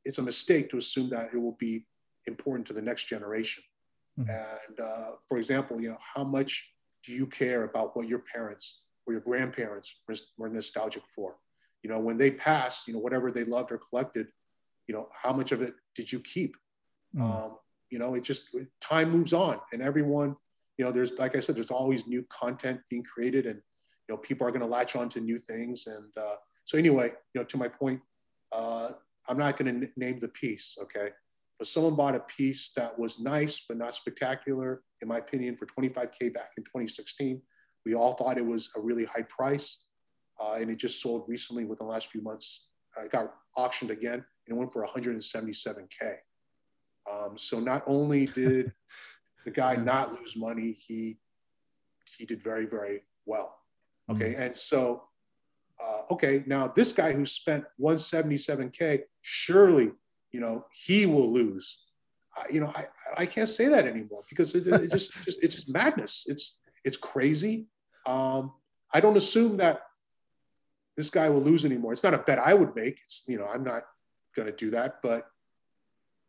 it's a mistake to assume that it will be important to the next generation. Mm-hmm. And uh, for example, you know, how much do you care about what your parents or your grandparents were nostalgic for? You know, when they pass, you know, whatever they loved or collected, you know, how much of it did you keep? Mm-hmm. Um, you know, it just time moves on, and everyone, you know, there's like I said, there's always new content being created, and you know, people are going to latch on to new things. And uh, so, anyway, you know, to my point, uh, I'm not going to n- name the piece, okay? But someone bought a piece that was nice but not spectacular, in my opinion, for 25K back in 2016. We all thought it was a really high price, uh, and it just sold recently within the last few months. It got auctioned again, and it went for 177K. Um, so not only did the guy not lose money, he he did very very well. Okay, mm-hmm. and so uh, okay, now this guy who spent 177K, surely, you know, he will lose. Uh, you know, I, I can't say that anymore because it, it just, it's just madness. It's, it's crazy. Um, I don't assume that this guy will lose anymore. It's not a bet I would make. It's, you know, I'm not going to do that, but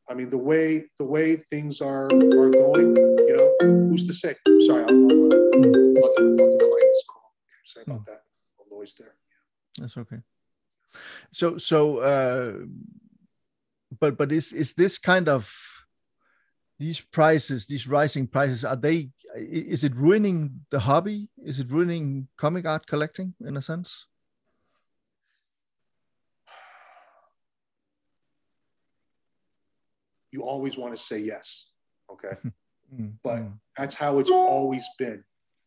I mean, the way, the way things are, are going, you know, who's to say? Sorry, I'm I'll, the client's call. Sorry about that. No noise there. Yeah. That's okay. So so uh, but but is is this kind of these prices, these rising prices, are they is it ruining the hobby? Is it ruining comic art collecting in a sense? You always want to say yes, okay? mm, but mm. that's how it's always been,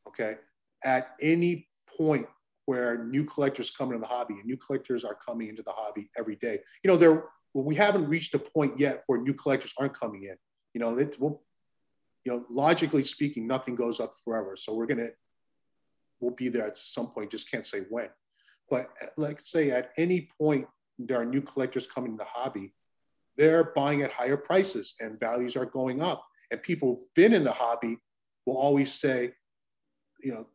okay? At any point where new collectors come into the hobby and new collectors are coming into the hobby every day. You know, there well, we haven't reached a point yet where new collectors aren't coming in. You know, it will, you know, logically speaking, nothing goes up forever. So we're gonna we'll be there at some point, just can't say when. But like say at any point there are new collectors coming to the hobby, they're buying at higher prices and values are going up. And people who've been in the hobby will always say, you know,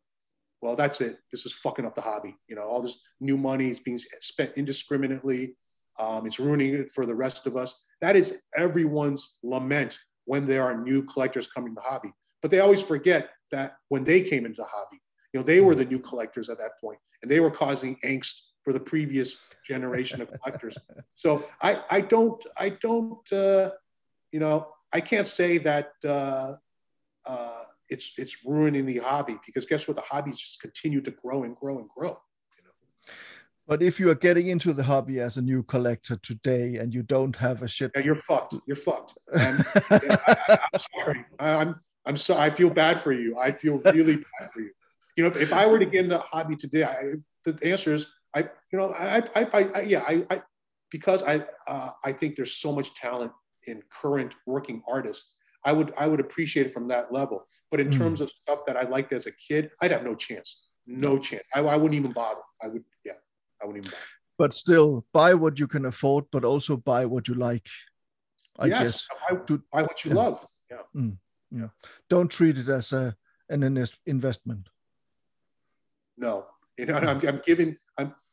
well, that's it. This is fucking up the hobby. You know, all this new money is being spent indiscriminately. Um, it's ruining it for the rest of us. That is everyone's lament when there are new collectors coming to the hobby. But they always forget that when they came into the hobby, you know, they were the new collectors at that point, and they were causing angst for the previous generation of collectors. So I, I don't, I don't, uh, you know, I can't say that. Uh, uh, it's it's ruining the hobby because guess what? The hobbies just continue to grow and grow and grow. You know? But if you are getting into the hobby as a new collector today and you don't have a shit, yeah, you're fucked. You're fucked. And, yeah, I, am sorry. I, I'm I'm sorry. I feel bad for you. I feel really bad for you. You know, if, if I were to get into hobby today, I, the answer is. You know, I, I, I, I yeah, I, I, because I, uh, I think there's so much talent in current working artists I would I would appreciate it from that level. But in mm. terms of stuff that I liked as a kid, I'd have no chance. No chance. I, I wouldn't even bother. I would, yeah, I wouldn't even bother. But still, buy what you can afford, but also buy what you like. I yes, guess. Buy, buy what you yeah. love. Yeah. Mm. Yeah. Don't treat it as a an investment. No, you know, I'm, I'm giving.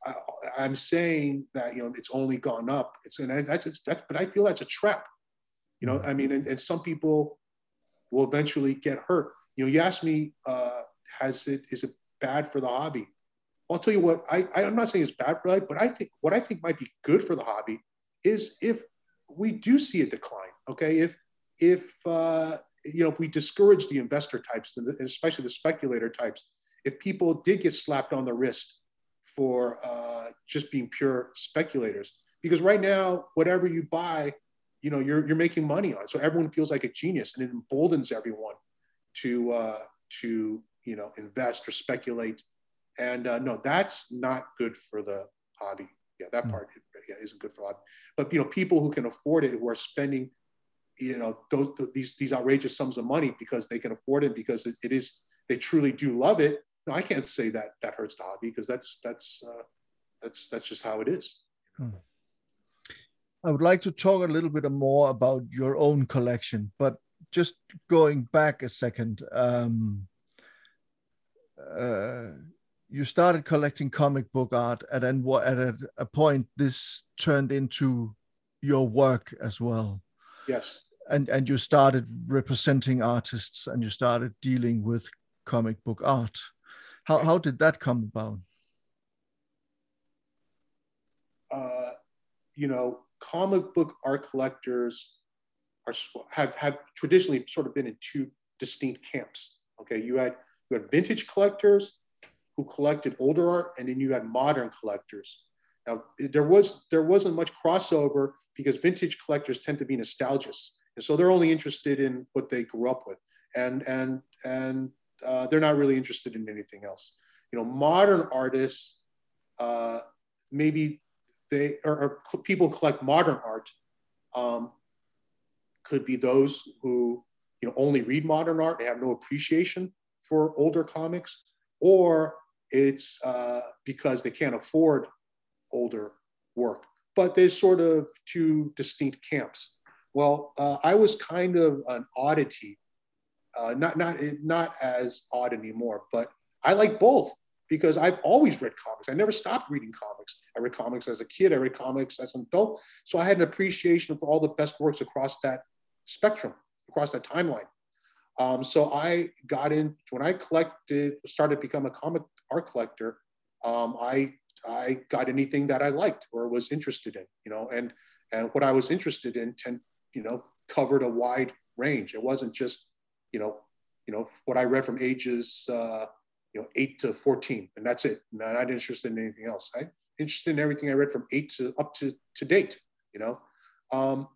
I'm I, am saying that you know it's only gone up. It's and that's it's but I feel that's a trap. You know, I mean, and, and some people will eventually get hurt. You know, you ask me, uh, has it is it bad for the hobby? I'll tell you what. I, I am not saying it's bad for it, but I think what I think might be good for the hobby is if we do see a decline. Okay, if if uh, you know if we discourage the investor types, and especially the speculator types, if people did get slapped on the wrist for uh, just being pure speculators. Because right now, whatever you buy, you know, you're, you're making money on. So everyone feels like a genius and it emboldens everyone to, uh, to you know, invest or speculate. And uh, no, that's not good for the hobby. Yeah, that mm. part yeah, isn't good for hobby. But, you know, people who can afford it, who are spending, you know, those, these, these outrageous sums of money because they can afford it, because it, it is, they truly do love it. No, I can't say that that hurts the hobby because that's, that's, uh, that's, that's just how it is. Mm. I would like to talk a little bit more about your own collection, but just going back a second, um, uh, you started collecting comic book art, and then what, at a, a point this turned into your work as well. Yes. And and you started representing artists, and you started dealing with comic book art. How how did that come about? Uh, you know, comic book art collectors are have have traditionally sort of been in two distinct camps. Okay, you had you had vintage collectors who collected older art, and then you had modern collectors. Now there was there wasn't much crossover because vintage collectors tend to be nostalgists, and so they're only interested in what they grew up with, and and and uh, they're not really interested in anything else. You know, modern artists uh, maybe they or, or people collect modern art um, could be those who you know only read modern art and have no appreciation for older comics, or it's uh, because they can't afford older work. But there's sort of two distinct camps. Well, uh, I was kind of an oddity, uh, not not not as odd anymore, but I like both because I've always read comics. I never stopped reading comics. I read comics as a kid, I read comics as an adult. So I had an appreciation for all the best works across that spectrum, across that timeline. Um, so I got in, when I collected, started to become a comic art collector, um, I, I got anything that I liked or was interested in, you know, and, and what I was interested in, tend, you know, covered a wide range. It wasn't just, you know, you know, what I read from ages, uh, you know, eight to 14, and that's it. I'm not interested in anything else. I'm interested in everything I read from eight to up to, to date, you know. Um,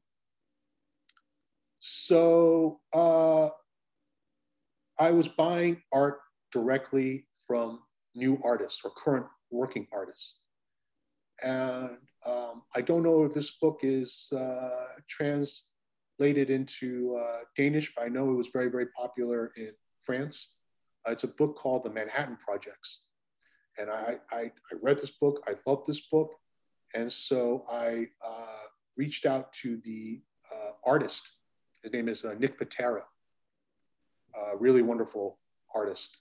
so uh, I was buying art directly from new artists or current working artists. And um, I don't know if this book is uh, translated into uh, Danish, but I know it was very, very popular in France. Uh, it's a book called The Manhattan Projects. And I, I, I read this book, I loved this book. And so I uh, reached out to the uh, artist. His name is uh, Nick Pitarra, really wonderful artist.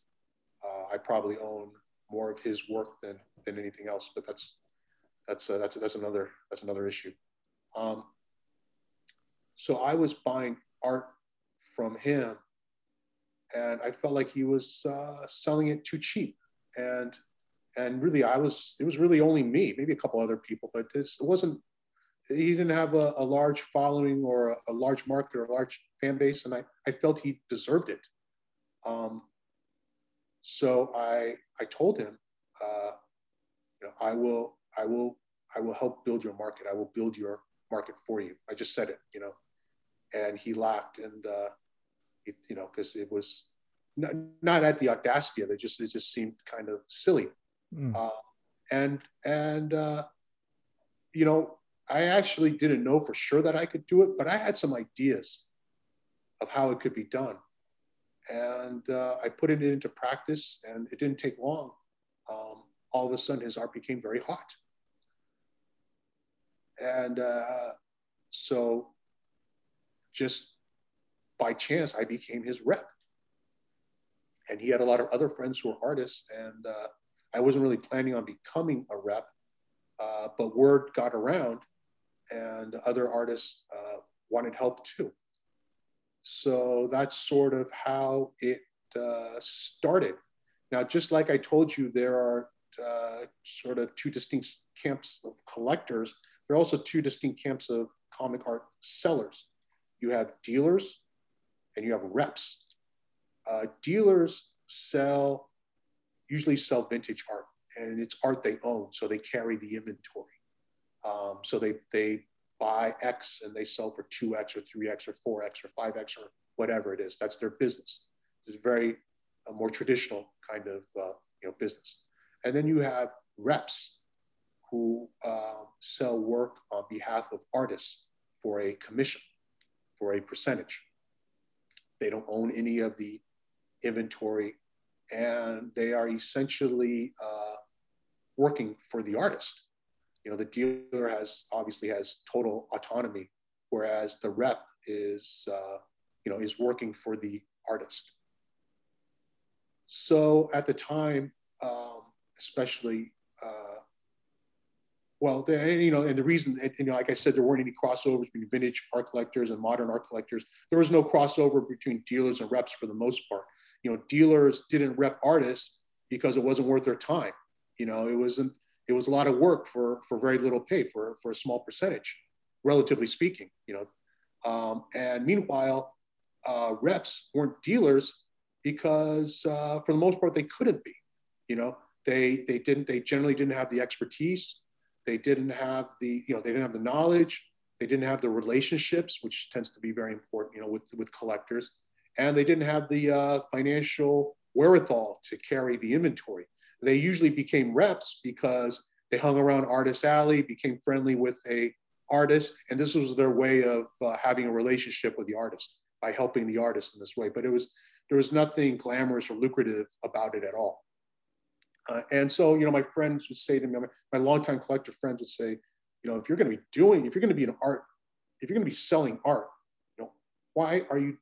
Uh, I probably own more of his work than, than anything else, but that's, that's, that's, that's, another, that's another issue. Um, so I was buying art from him and I felt like he was uh, selling it too cheap. And and really, I was it was really only me, maybe a couple other people, but this it wasn't. He didn't have a, a large following or a, a, large market or a large fan base, and I, I felt he deserved it. Um, so I I told him, uh, you know, I will I will I will help build your market. I will build your market for you. I just said it, you know, and he laughed and uh, it, you know, because it was not, not, at the audacity of it, just it just seemed kind of silly. Mm. Uh, and and uh, you know, I actually didn't know for sure that I could do it, but I had some ideas of how it could be done, and uh, I put it into practice, and it didn't take long. Um, all of a sudden, his art became very hot, and uh, so just by chance, I became his rep. And he had a lot of other friends who were artists, and uh, I wasn't really planning on becoming a rep, uh, but word got around, and other artists uh, wanted help too. So that's sort of how it uh, started. Now, just like I told you, there are uh, sort of two distinct camps of collectors. There are also two distinct camps of comic art sellers. You have dealers and you have reps. Uh, dealers sell usually sell vintage art, and it's art they own, so they carry the inventory. Um, so they they buy X and they sell for two X or three X or four X or five X or whatever it is. That's their business. It's a very a more traditional kind of uh, you know business. And then you have reps who uh, sell work on behalf of artists for a commission, for a percentage. They don't own any of the inventory, and they are essentially uh, working for the artist. You know, the dealer has obviously has total autonomy, whereas the rep is, uh, you know, is working for the artist. So at the time, um, especially well, you know, and the reason, you know, like I said, there weren't any crossovers between vintage art collectors and modern art collectors. There was no crossover between dealers and reps for the most part. You know, dealers didn't rep artists because it wasn't worth their time. You know, it wasn't. It was a lot of work for for very little pay for for a small percentage, relatively speaking. You know, um, and meanwhile, uh, reps weren't dealers because uh, for the most part they couldn't be. You know, they they didn't. They generally didn't have the expertise they didn't have the, you know, they didn't have the knowledge. They didn't have the relationships, which tends to be very important, you know, with, with collectors. And they didn't have the uh, financial wherewithal to carry the inventory. They usually became reps because they hung around Artist Alley, became friendly with a artist, and this was their way of uh, having a relationship with the artist by helping the artist in this way. But it was there was nothing glamorous or lucrative about it at all. Uh, and so, you know, my friends would say to me, my longtime collector friends would say, you know, if you're going to be doing, if you're going to be an art, if you're going to be selling art, you know, why are you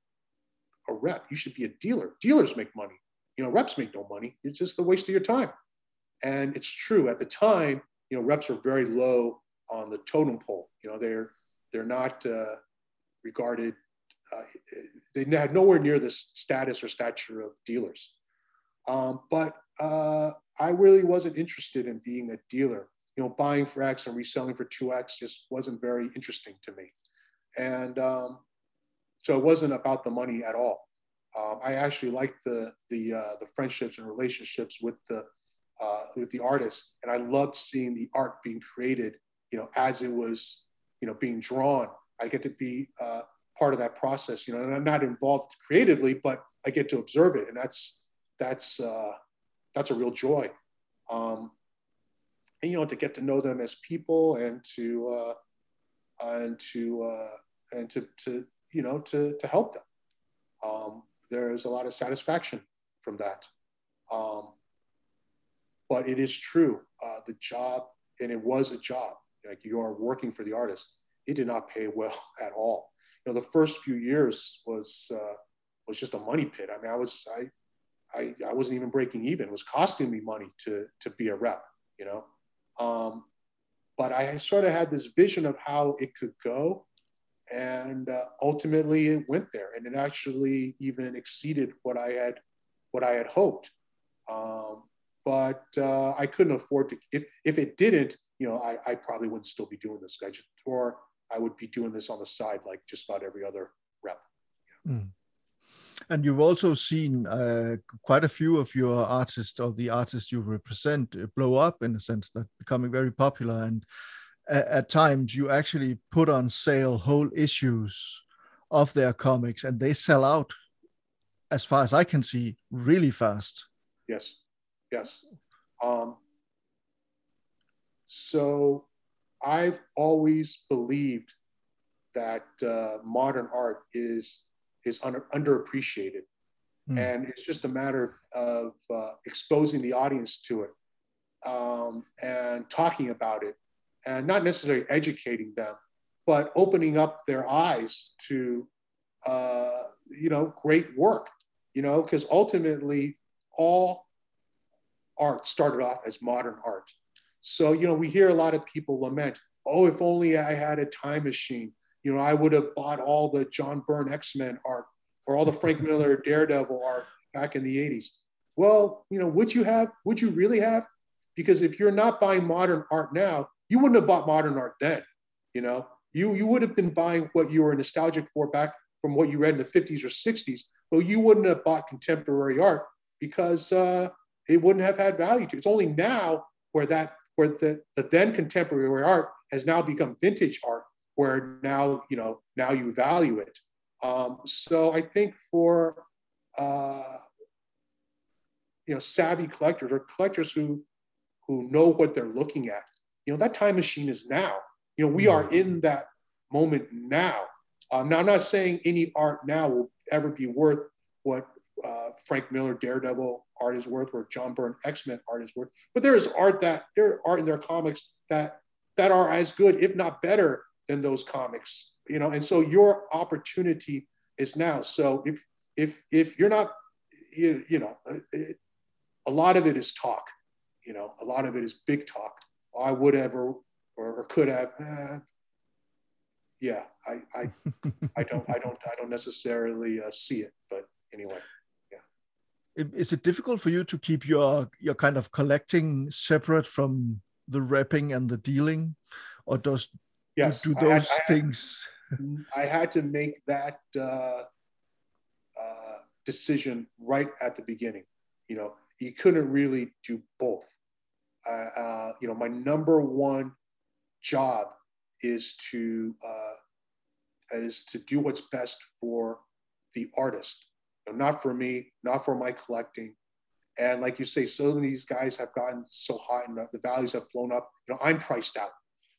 a rep? You should be a dealer. Dealers make money. You know, reps make no money. It's just the waste of your time. And it's true. At the time, you know, reps are very low on the totem pole. You know, they're they're not uh, regarded. Uh, they had nowhere near the status or stature of dealers. Um, but uh, I really wasn't interested in being a dealer. You know, buying for X and reselling for 2X just wasn't very interesting to me. And um, so it wasn't about the money at all. Um, I actually liked the, the, uh, the friendships and relationships with the, uh, with the artists. And I loved seeing the art being created, you know, as it was, you know, being drawn. I get to be uh, part of that process, you know, and I'm not involved creatively, but I get to observe it. And that's, that's, uh, that's a real joy. Um, and, you know, to get to know them as people and to, uh, and to, uh, and to, to, you know, to, to help them. Um, there's a lot of satisfaction from that. Um, but it is true, uh, the job, and it was a job, like you are working for the artist. It did not pay well at all. You know, the first few years was, uh, was just a money pit. I mean, I was, I, I, I wasn't even breaking even. It was costing me money to, to be a rep, you know? Um, but I sort of had this vision of how it could go. And uh, ultimately it went there and it actually even exceeded what I had, what I had hoped. Um, but uh, I couldn't afford to, if, if it didn't, you know, I, I probably wouldn't still be doing this. I just, or I would be doing this on the side, like just about every other rep. Mm. And you've also seen uh, quite a few of your artists or the artists you represent uh, blow up in a sense that becoming very popular. And at, times you actually put on sale whole issues of their comics and they sell out, as far as I can see, really fast. Yes, yes. Um, so I've always believed that uh, modern art is is under, underappreciated. Mm. And it's just a matter of uh, exposing the audience to it um, and talking about it and not necessarily educating them, but opening up their eyes to, uh, you know, great work, you know, because ultimately all art started off as modern art. So, you know, we hear a lot of people lament, oh, if only I had a time machine you know, I would have bought all the John Byrne X Men art or all the Frank Miller Daredevil art back in the 80s. Well, you know, would you have, would you really have? Because if you're not buying modern art now, you wouldn't have bought modern art then. You know, you, you would have been buying what you were nostalgic for back from what you read in the 50s or 60s, but you wouldn't have bought contemporary art because uh, it wouldn't have had value to. It's only now where that where the, the then contemporary art has now become vintage art, where now you know now you value it. Um, so I think for uh, you know savvy collectors or collectors who who know what they're looking at, you know that time machine is now. You know we are mm-hmm. in that moment now. Um, now I'm not saying any art now will ever be worth what uh, Frank Miller Daredevil art is worth, or John Byrne X Men art is worth. But there is art that there are in their comics that that are as good, if not better, than those comics. You know, and so your opportunity is now. So if if if you're not, you, you know, it, a lot of it is talk. You know, a lot of it is big talk. I would ever or, or could have. Eh, yeah, I I, I don't I don't I don't necessarily uh, see it, but anyway Yeah. is it difficult for you to keep your your kind of collecting separate from the wrapping and the dealing or does yes, do those I had, things I had to make that uh, uh, decision right at the beginning you know you couldn't really do both uh, uh you know my number one job is to uh, is to do what's best for the artist you know, not for me, not for my collecting. And like you say, so many these guys have gotten so hot and the values have blown up. You know, I'm priced out.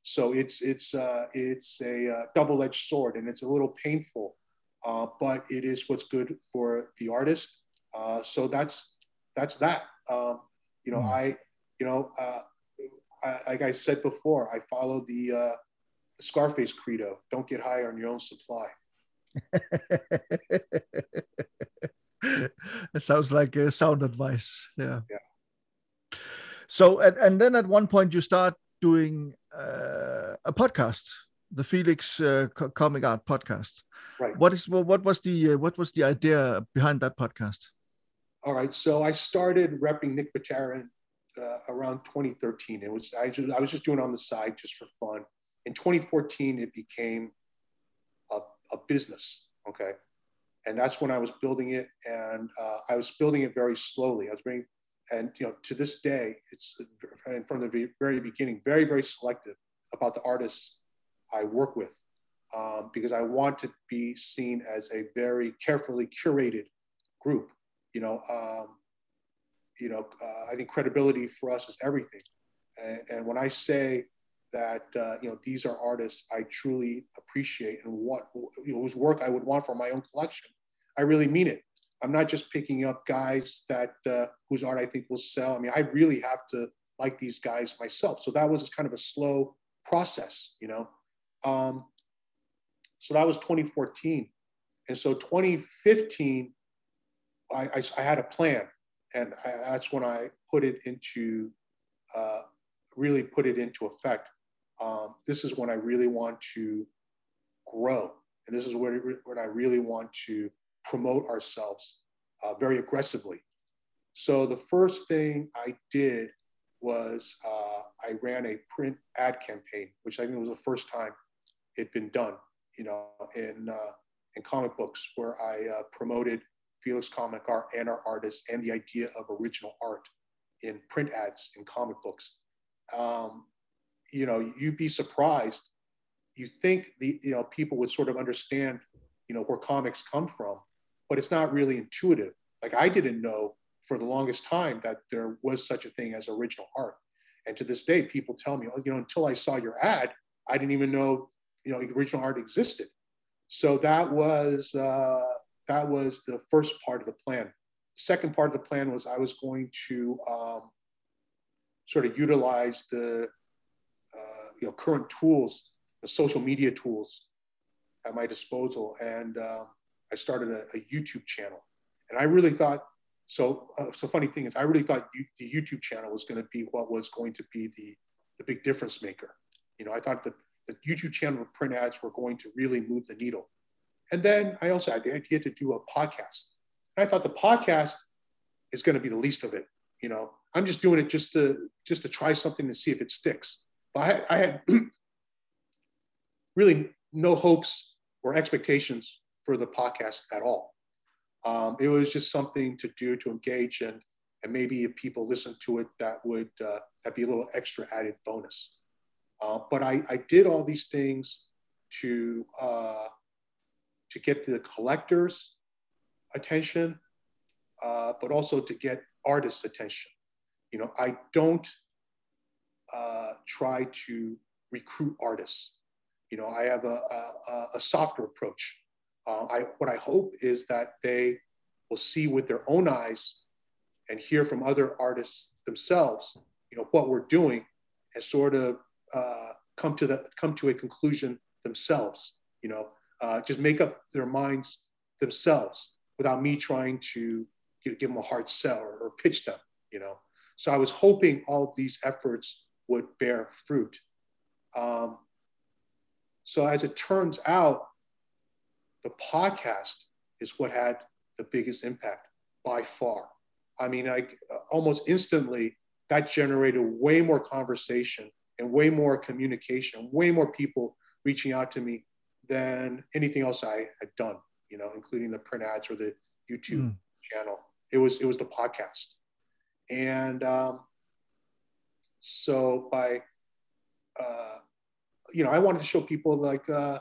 So it's it's uh, it's a uh, double-edged sword, and it's a little painful, uh, but it is what's good for the artist. Uh, so that's that's that. Um, you know, mm. I you know, uh, I, like I said before, I follow the, uh, the Scarface credo: don't get high on your own supply. it sounds like a sound advice. Yeah. Yeah. So, and, and then at one point you start doing uh, a podcast, the Felix uh, Comic Art podcast. Right. What is what was the uh, what was the idea behind that podcast? All right. So I started repping Nick Batarin uh, around 2013. It was I, just, I was just doing on the side just for fun. In 2014, it became a, a business. Okay and that's when I was building it, and uh, I was building it very slowly. I was bringing, and you know, to this day, it's and from the very beginning, very very selective about the artists I work with, um, because I want to be seen as a very carefully curated group. You know, um, you know, uh, I think credibility for us is everything, and, and when I say that uh, you know these are artists I truly appreciate and what you know, whose work I would want for my own collection. I really mean it. I'm not just picking up guys that uh, whose art I think will sell. I mean, I really have to like these guys myself. So that was kind of a slow process, you know. Um, so that was 2014, and so 2015, I, I, I had a plan, and I, that's when I put it into uh, really put it into effect um, this is when I really want to grow. And this is where, when I really want to promote ourselves uh, very aggressively. So the first thing I did was uh, I ran a print ad campaign, which I think was the first time it'd been done, you know, in, uh, in comic books where I uh, promoted Felix Comic Art and our artists and the idea of original art in print ads in comic books. Um, you know, you'd be surprised. You think the, you know, people would sort of understand, you know, where comics come from, but it's not really intuitive. Like I didn't know for the longest time that there was such a thing as original art. And to this day, people tell me, oh, you know, until I saw your ad, I didn't even know, you know, original art existed. So that was uh, that was the first part of the plan. second part of the plan was I was going to um, sort of utilize the you know current tools, the social media tools at my disposal, and uh, I started a, a, YouTube channel. And I really thought so. Uh, so funny thing is, I really thought you, the YouTube channel was going to be what was going to be the the big difference maker. You know, I thought that the YouTube channel with print ads were going to really move the needle. And then I also had the idea to do a podcast. And I thought the podcast is going to be the least of it. You know, I'm just doing it just to just to try something to see if it sticks. But I I had really no hopes or expectations for the podcast at all. Um, it was just something to do to engage and and maybe if people listen to it, that would uh, that be a little extra added bonus. Uh, but I, I did all these things to uh, to get the collectors' attention, uh, but also to get artists' attention. You know, I don't uh, try to recruit artists. You know, I have a, a, a softer approach. Uh, I, what I hope is that they will see with their own eyes and hear from other artists themselves, you know, what we're doing and sort of uh, come to the come to a conclusion themselves. You know, uh, just make up their minds themselves without me trying to give, give them a hard sell or, or pitch them. You know, so I was hoping all these efforts would bear fruit. Um, so as it turns out, the podcast is what had the biggest impact by far. I mean, like almost instantly, that generated way more conversation and way more communication, way more people reaching out to me than anything else I had done, you know, including the print ads or the YouTube mm. channel. It was it was the podcast, and um, so by uh, you know, I wanted to show people like uh,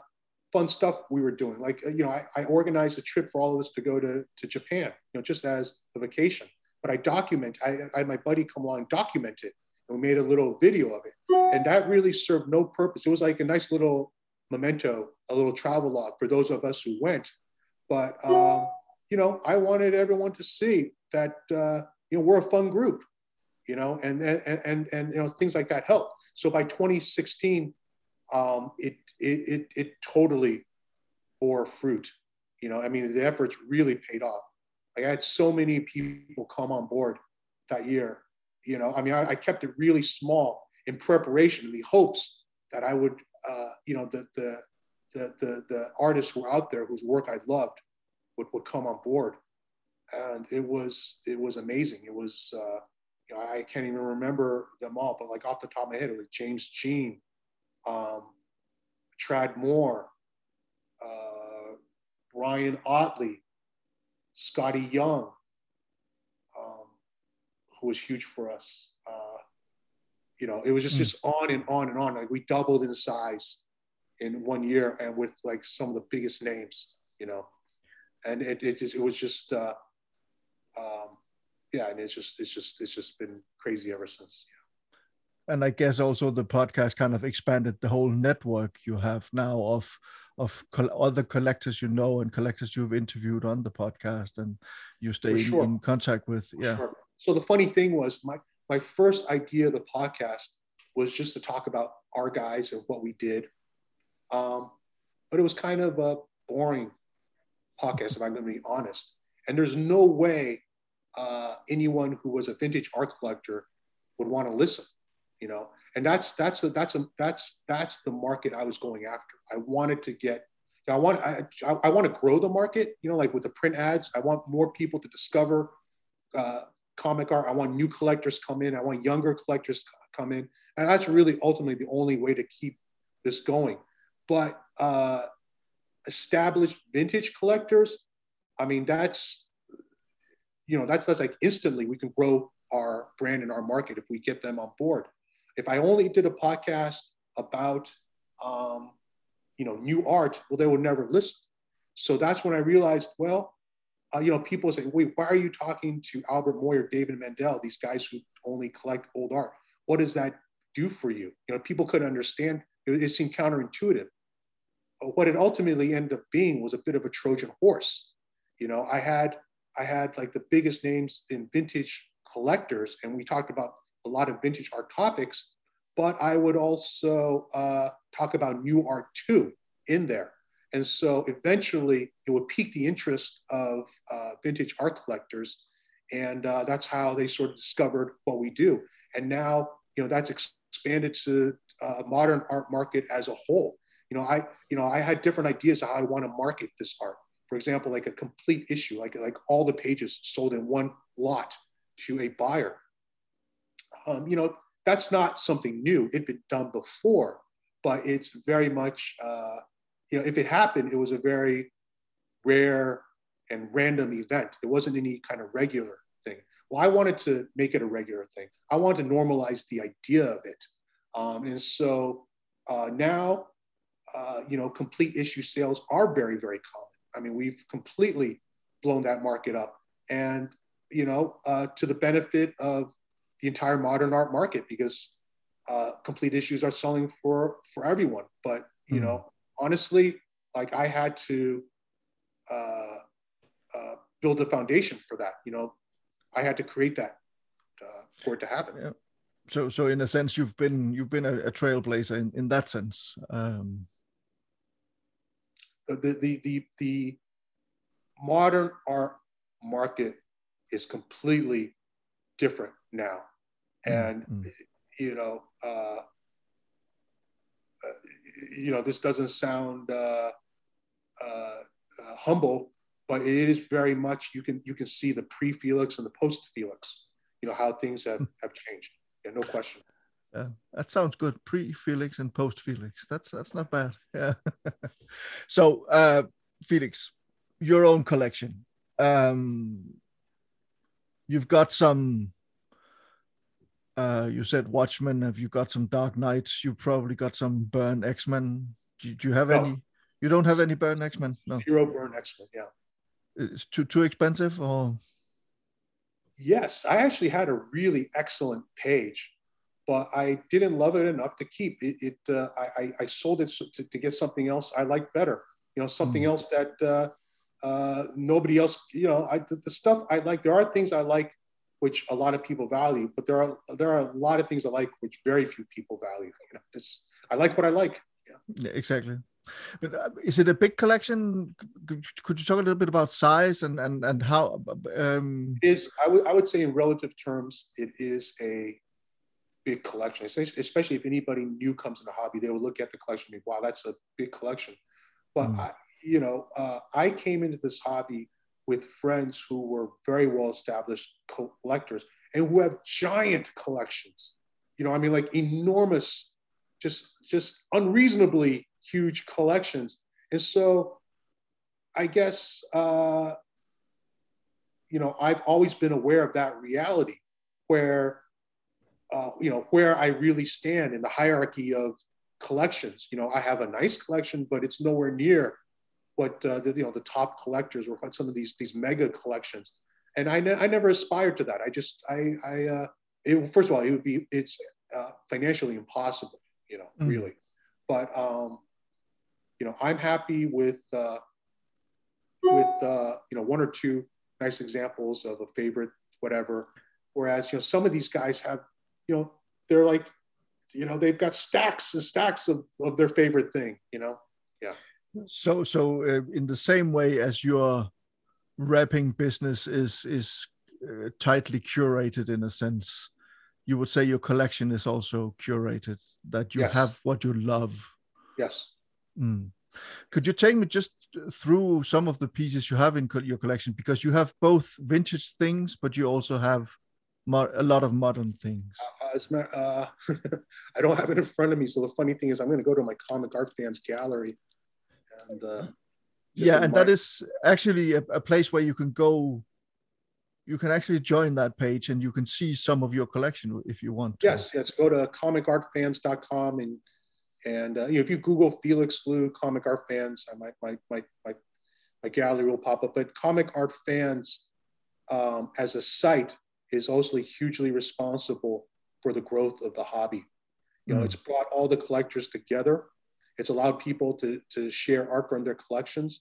fun stuff we were doing. Like you know, I, I organized a trip for all of us to go to to Japan, you know, just as a vacation. But I document. I, I had my buddy come along document it, and we made a little video of it, and that really served no purpose. It was like a nice little memento, a little travel log for those of us who went. But um, you know, I wanted everyone to see that uh, you know we're a fun group, you know, and and and and you know things like that help. So by 2016, um, it, it it it totally bore fruit. You know, I mean, the efforts really paid off. Like I had so many people come on board that year. You know, I mean, I, I kept it really small in preparation in the hopes that I would uh, you know, the, the, the, the, the artists who were out there whose work I loved would, would come on board. And it was, it was amazing. It was, uh, you know, I can't even remember them all, but like off the top of my head, it was James Jean, um, Tradd Moore, uh, Ryan Ottley, Skottie Young, um, who was huge for us. Uh, you know, it was just mm. just on and on and on. Like we doubled in size in one year, and with like some of the biggest names, you know, and it it, just, it was just, uh, um, yeah, and it's just it's just it's just been crazy ever since. And I guess also the podcast kind of expanded the whole network you have now of of other collectors you know and collectors you've interviewed on the podcast and you stay sure. in, in, contact with. yeah. Sure. So the funny thing was my my first idea of the podcast was just to talk about our guys and what we did. Um, but it was kind of a boring podcast, if I'm going to be honest. And there's no way uh, anyone who was a vintage art collector would want to listen, you know. And that's that's the, that's a, that's that's the market I was going after. I wanted to get. I want I, I want to grow the market, you know, like with the print ads. I want more people to discover uh, comic art. I want new collectors come in. I want younger collectors come in. And that's really ultimately the only way to keep this going. But uh, established vintage collectors, I mean, that's, you know, that's, that's like instantly we can grow our brand and our market if we get them on board. If I only did a podcast about, um, you know, new art, well, they would never listen. So that's when I realized, well, uh, you know, people say, wait, why are you talking to Albert Moyer, David Mandel, these guys who only collect old art? What does that do for you? You know, people couldn't understand. It, it seemed counterintuitive. But what it ultimately ended up being was a bit of a Trojan horse. You know, I had I had like the biggest names in vintage collectors, and we talked about a lot of vintage art topics. But I would also uh, talk about new art too in there. And so eventually it would pique the interest of uh, vintage art collectors. And uh, that's how they sort of discovered what we do. And now, you know, that's expanded to uh, modern art market as a whole. You know, I, you know, I had different ideas how I want to market this art. For example, like a complete issue, like, like all the pages sold in one lot to a buyer. Um, you know, that's not something new. It'd been done before, but it's very much uh, you know, if it happened, it was a very rare and random event. It wasn't any kind of regular thing. Well, I wanted to make it a regular thing. I wanted to normalize the idea of it. Um, and so uh, now, uh, you know, complete issue sales are very, very common. I mean, we've completely blown that market up. And, you know, uh, to the benefit of the entire modern art market because uh, complete issues are selling for for everyone. But you mm-hmm. know, honestly, like I had to uh, uh, build a foundation for that. You know, I had to create that uh, for it to happen. Yeah. So, so in a sense, you've been you've been a, a trailblazer in, in that sense. Um... The, the the the modern art market is completely different now, mm, and mm-hmm. you know, uh, uh, you know, this doesn't sound uh, uh, uh, humble, but it is very much you can you can see the pre Felix and the post Felix. You know how things have have changed. Yeah, no question. Yeah, that sounds good. Pre Felix and post Felix. That's that's not bad. Yeah. so, uh, Felix, your own collection. Um, you've got some. Uh, you said Watchmen. Have you got some Dark Knights? You probably got some Byrne X Men. Do, do, you have no. any? You don't have any Byrne X Men? No. Zero Byrne X Men. Yeah. It's too too expensive, or? Yes, I actually had a really excellent page, but I didn't love it enough to keep it. it uh, I, I sold it to, to get something else I like better. You know, something mm. else that uh, uh, nobody else. You know, I, the, the stuff I like. There are things I like which a lot of people value, but there are there are a lot of things I like which very few people value. You know, it's I like what I like. Yeah, yeah exactly. But uh, is it a big collection? Could you talk a little bit about size and and and how? Um... It is I would I would say in relative terms, it is a big collection. Especially if anybody new comes in the hobby, they will look at the collection and be, "Wow, that's a big collection." But mm. I, you know, uh, I came into this hobby with friends who were very well established collectors and who have giant collections. You know, I mean, like enormous, just just unreasonably huge collections. And so I guess, uh, you know, I've always been aware of that reality where, uh, you know, where I really stand in the hierarchy of collections. You know, I have a nice collection, but it's nowhere near what uh, the, you know the top collectors or what some of these these mega collections. And I, ne- I never aspired to that. I just I I uh, it, first of all it would be it's uh, financially impossible, you know, mm. really. But um, you know, I'm happy with uh, with uh, you know one or two nice examples of a favorite, whatever. Whereas you know some of these guys have, you know, they're like, you know, they've got stacks and stacks of, of their favorite thing. You know, yeah. So so uh, in the same way as your wrapping business is is uh, tightly curated in a sense you would say your collection is also curated that you yes. have what you love yes Mm. Could you take me just through some of the pieces you have in co your collection? Because you have both vintage things, but you also have a lot of modern things. Uh, uh, I don't have it in front of me. So the funny thing is, I'm going to go to my comic art fans gallery. And, uh, yeah, and that is actually a, a, place where you can go. You can actually join that page and you can see some of your collection if you want. To. Yes, yes. Go to comicartfans.com and and uh, you know, if you Google Felix Lu comic art fans, my, my, my, my, my gallery will pop up. But comic art fans um, as a site is also hugely responsible for the growth of the hobby. You know, mm. it's brought all the collectors together. It's allowed people to, to share art from their collections.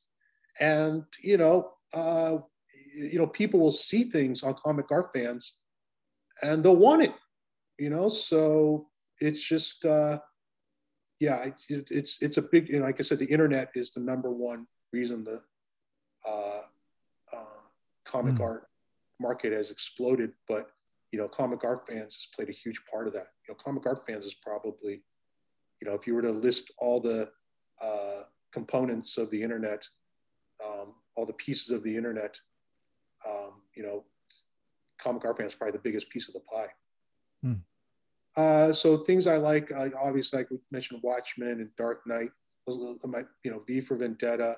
And, you know, uh, you know, people will see things on comic art fans and they'll want it, you know? So it's just, uh, yeah, it's, it's it's a big. You know, like I said, the internet is the number one reason the uh, uh, comic mm. art market has exploded. But you know, comic art fans has played a huge part of that. You know, comic art fans is probably, you know, if you were to list all the uh, components of the internet, um, all the pieces of the internet, um, you know, comic art fans is probably the biggest piece of the pie. Mm. Uh, so things I like, uh, obviously, like we mentioned, Watchmen and Dark Knight, my, you know, V for Vendetta.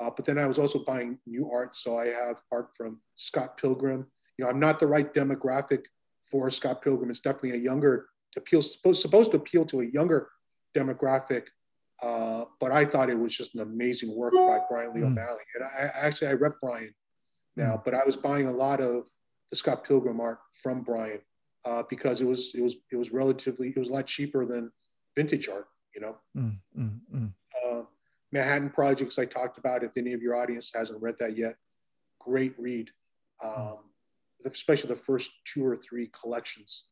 Uh, but then I was also buying new art. So I have art from Scott Pilgrim. you know, I'm not the right demographic for Scott Pilgrim. It's definitely a younger appeal, supposed supposed to appeal to a younger demographic. Uh, but I thought it was just an amazing work by Brian Lee Mm. O'Malley. And I actually I rep Brian now, but I was buying a lot of the Scott Pilgrim art from Brian uh, because it was it was it was relatively it was a lot cheaper than vintage art. You know, mm. uh, Manhattan Projects I talked about. If any of your audience hasn't read that yet, great read, um, especially the first two or three collections.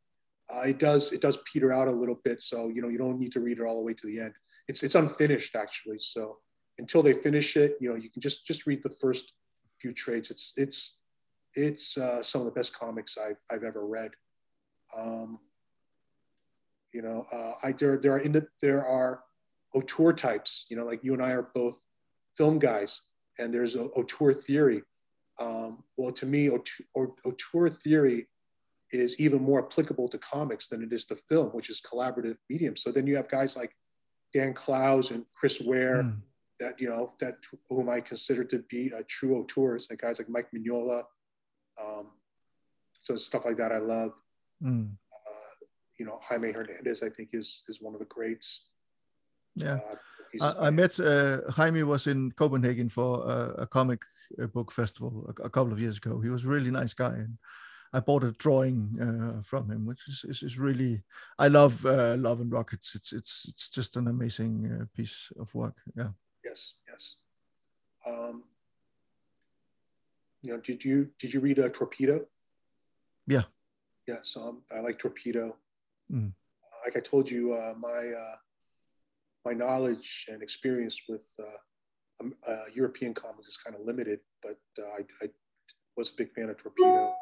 Uh, it does it does peter out a little bit, so you know you don't need to read it all the way to the end. It's it's unfinished actually, so until they finish it, you know you can just just read the first few trades. It's it's it's uh, some of the best comics I've I've ever read. Um, you know, uh, I there there are in the, there are auteur types. You know, like you and I are both film guys, and there's a auteur theory. Um, well, to me, auteur, auteur theory is even more applicable to comics than it is to film, which is collaborative medium. So then you have guys like Dan Clowes and Chris Ware Mm. that you know that whom I consider to be uh, true auteurs, and guys like Mike Mignola. Um, so stuff like that I love. Mm. You know, Jaime Hernandez I think is is one of the greats. Yeah. Uh, I, I met uh, Jaime was in Copenhagen for a, a comic uh, book festival a, a couple of years ago. He was a really nice guy, and I bought a drawing uh, from him, which is, is, is really. I love uh, Love and Rockets. It's it's it's just an amazing uh, piece of work. Yeah. yes, yes. Um, you know, did you did you read a Torpedo? Yeah. Yeah, so um, I like Torpedo. Mm. Like I told you, uh, my uh, my knowledge and experience with uh, um, uh, European comics is kind of limited, but uh, I, I was a big fan of Torpedo.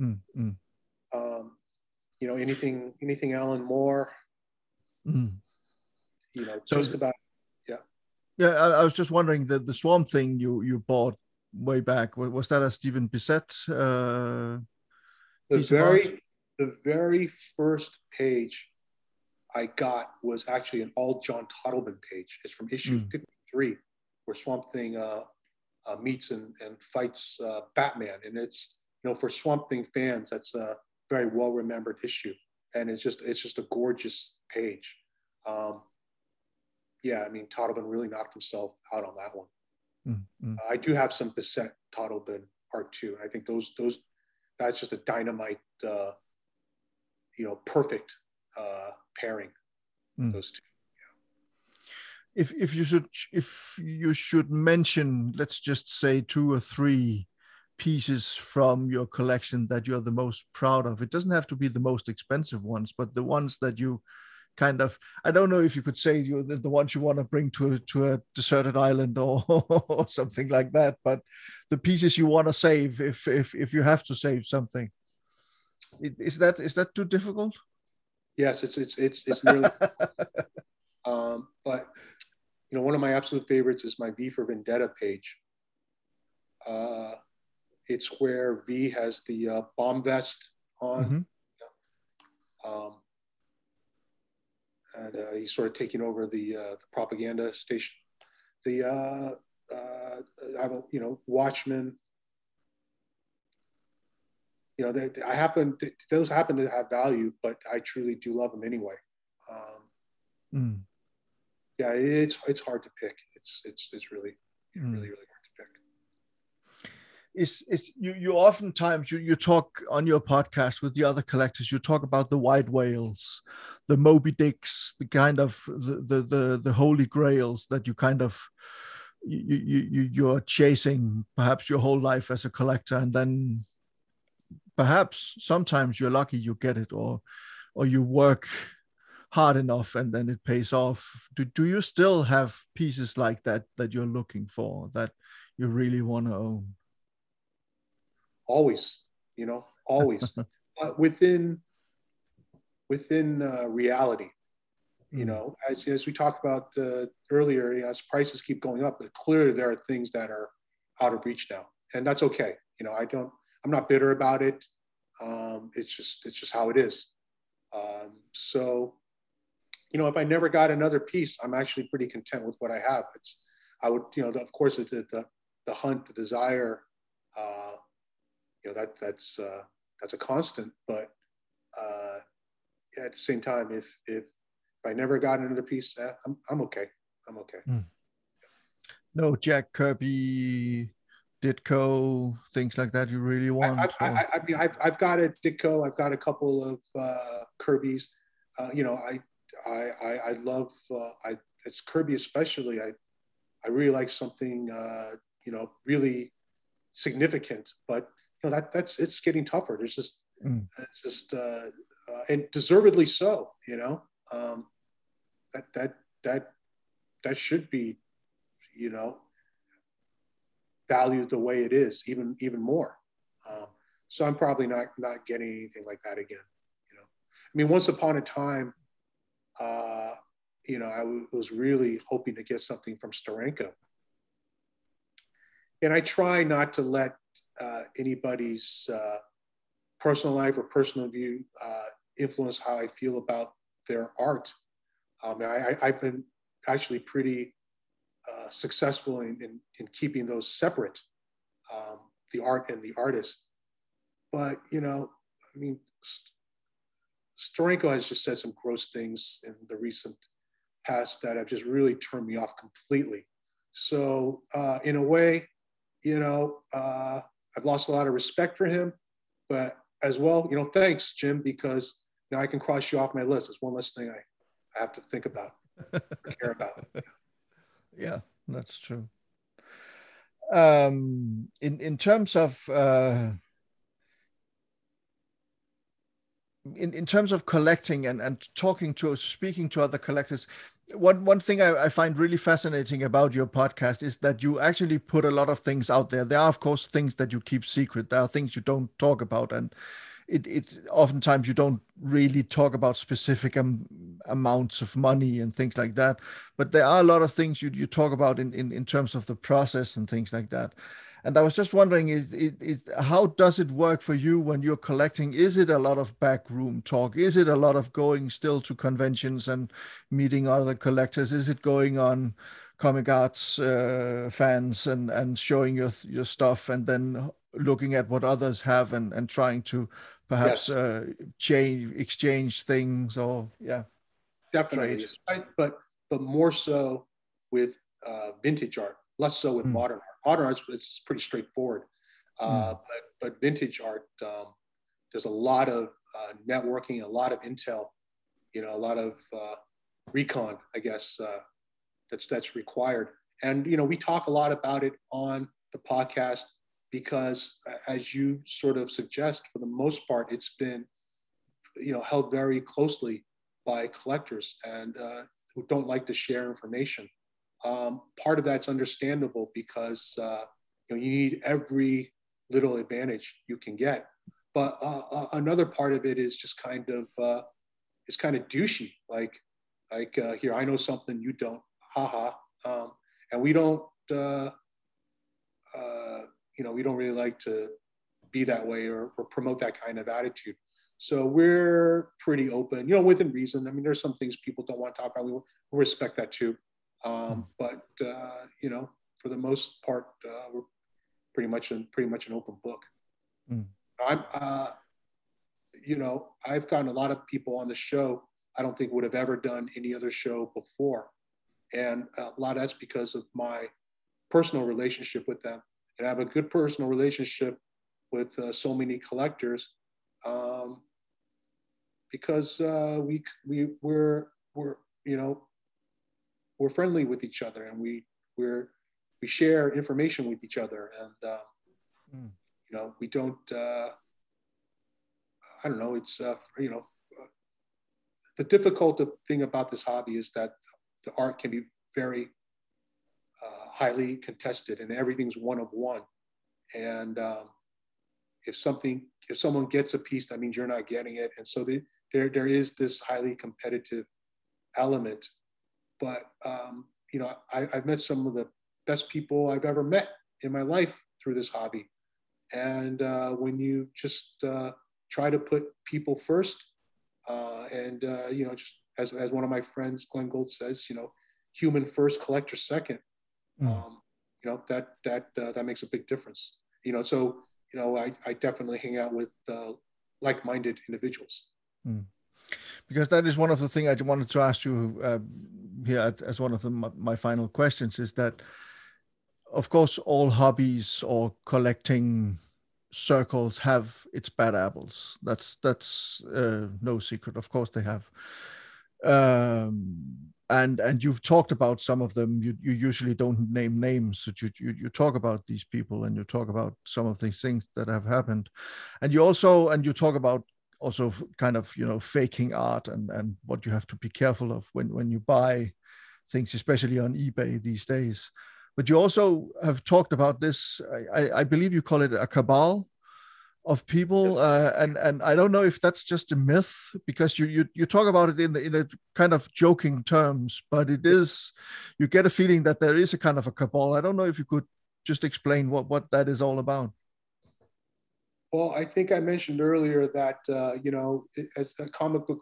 Mm, mm, Um, you know, anything anything Alan Moore. mm. You know, So- just about Yeah, I, I was just wondering the the Swamp Thing you you bought way back was that a Stephen Bissette? Uh, the very the very first page I got was actually an all John Totleben page. It's from issue Mm. 53, where Swamp Thing uh, uh, meets and, and fights uh, Batman. And it's, you know, for Swamp Thing fans, that's a very well remembered issue. And it's just it's just a gorgeous page. Um, yeah, I mean, Totleben really knocked himself out on that one. mm, mm. I do have some Bissette Totleben art too, and I think those those that's just a dynamite, uh, you know, perfect uh, pairing. Mm. Those two. if if you should if you should mention let's just say two or three pieces from your collection that you're the most proud of it doesn't have to be the most expensive ones but the ones that you kind of i don't know if you could say you the, the ones you want to bring to a, to a deserted island or, or something like that but the pieces you want to save if if if you have to save something is that is that too difficult Yes, it's it's it's it's nearly. um, but you know, one of my absolute favorites is my V for Vendetta page. Uh, it's where V has the uh, bomb vest on. Mhm. um, and uh, he's sort of taking over the, uh, the propaganda station. The uh, uh, I a, you know Watchmen. You know, they, I happen those happen to have value, but I truly do love them anyway. Um, Mm. yeah, it's it's hard to pick. It's it's it's really Mm. really really to. Is is you you oftentimes you you talk on your podcast with the other collectors you talk about the white whales the moby dicks the kind of the the the, the holy grails that you kind of you, you you you're chasing perhaps your whole life as a collector and then perhaps sometimes you're lucky you get it or or you work hard enough and then it pays off. Do, do you still have pieces like that that you're looking for that you really want to own always you know always. But within within uh, reality you Mm. know as, as we talked about uh, earlier you know, as prices keep going up but clearly there are things that are out of reach now and that's okay. You know i don't i'm not bitter about it. Um, it's just it's just how it is. Um, so you know if i never got another piece i'm actually pretty content with what i have. It's i would you know of course it's the the, the hunt the desire uh, you know that that's uh, that's a constant. But uh, at the same time, if if if I never got another piece, eh, I'm I'm okay. I'm okay. Mm. No Jack Kirby, Ditko, things like that. You really want? I, I, I, I mean, I've I've got a Ditko. I've got a couple of uh, Kirby's. Uh, you know, I I I, I love uh, I it's Kirby especially. I I really like something uh, you know really significant, but you know that that's it's getting tougher. There's just mm. it's just uh, uh, and deservedly so. You know, um, that that that that should be, you know, valued the way it is, even even more. Um, so I'm probably not not getting anything like that again. You know, I mean, once upon a time, uh, you know, I w- was really hoping to get something from Steranko, and I try not to let uh, anybody's uh, personal life or personal view uh, influence how I feel about their art. Um, I, have been actually pretty uh, successful in, in, in, keeping those separate, um, the art and the artist. But, you know, I mean, Steranko has just said some gross things in the recent past that have just really turned me off completely. So, uh, in a way, you know, uh, I've lost a lot of respect for him, but as well, you know, thanks, Jim, because now I can cross you off my list. It's one less thing I, I have to think about, care about. Yeah, that's true. Um, in in terms of uh, in, in terms of collecting and, and talking to speaking to other collectors one one thing I, I, find really fascinating about your podcast is that you actually put a lot of things out there. There are of course things that you keep secret. There are things you don't talk about and it, it oftentimes you don't really talk about specific amounts of money and things like that. But there are a lot of things you, you talk about in, in, in terms of the process and things like that and i was just wondering is, is, is how does it work for you when you're collecting? Is it a lot of backroom talk? Is it a lot of going still to conventions and meeting other collectors? Is it going on comic arts uh, fans and and showing your your stuff and then looking at what others have and and trying to perhaps yes. uh, change exchange things or yeah definitely. right but but more so with uh, vintage art less so with mm. modern art modern art is pretty straightforward uh, mm. but but vintage art um, there's a lot of uh, networking a lot of intel you know a lot of uh, recon i guess uh, that's that's required and you know we talk a lot about it on the podcast because as you sort of suggest, for the most part, it's been, you know, held very closely by collectors and uh, who don't like to share information. Um, part of that's understandable because uh, you know you need every little advantage you can get. But uh, uh another part of it is just kind of uh, is kind of douchey. Like like uh, here, I know something you don't. Haha. Um, and we don't uh, uh, you know, we don't really like to be that way or, or promote that kind of attitude. So we're pretty open, you know, within reason. I mean, there's some things people don't want to talk about. We, we respect that too. Um, hmm. but uh, you know, for the most part, uh, we're pretty much an pretty much an open book. Mm. I'm, uh, you know, I've gotten a lot of people on the show. I don't think would have ever done any other show before, and a lot of that's because of my personal relationship with them and I have a good personal relationship with uh, so many collectors um, because uh, we we we're we're you know we're friendly with each other and we we're we share information with each other and uh, mm. you know we don't uh, I don't know it's uh, you know the difficult thing about this hobby is that the art can be very highly contested and everything's one of one. And um, if something, if someone gets a piece, that means you're not getting it. And so the, there, there is this highly competitive element. But, um, you know, I, I've met some of the best people I've ever met in my life through this hobby. And uh, when you just uh, try to put people first, uh, and uh, you know, just as, as one of my friends, Glen Gold says, you know, human first, collector second. Mm. Um, you know that that uh, that makes a big difference. You know, so you know, I, I definitely hang out with uh, like-minded individuals. Mm. Because that is one of the things I wanted to ask you uh, here as one of the, my final questions is that, of course, all hobbies or collecting circles have its bad apples. That's that's uh, no secret. Of course, they have. Um, and and you've talked about some of them you, you usually don't name names you, you you talk about these people and you talk about some of these things that have happened and you also and you talk about also kind of you know faking art and and what you have to be careful of when when you buy things especially on ebay these days. But you also have talked about this i i believe you call it a cabal of people uh, and and i don't know if that's just a myth because you you, you talk about it in in a kind of joking terms but it is you get a feeling that there is a kind of a cabal. I don't know if you could just explain what what that is all about well i think i mentioned earlier that uh, you know as a comic book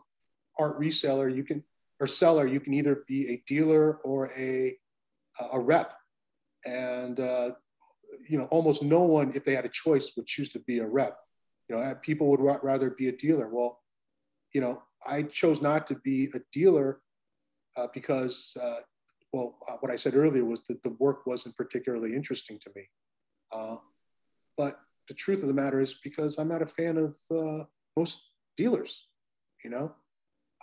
art reseller you can or seller you can either be a dealer or a a rep and uh, you know, almost no one, if they had a choice, would choose to be a rep. You know, people would rather be a dealer. Well, you know, I chose not to be a dealer uh, because, uh, well, uh, what I said earlier was that the work wasn't particularly interesting to me. Uh, but the truth of the matter is because I'm not a fan of uh, most dealers, you know,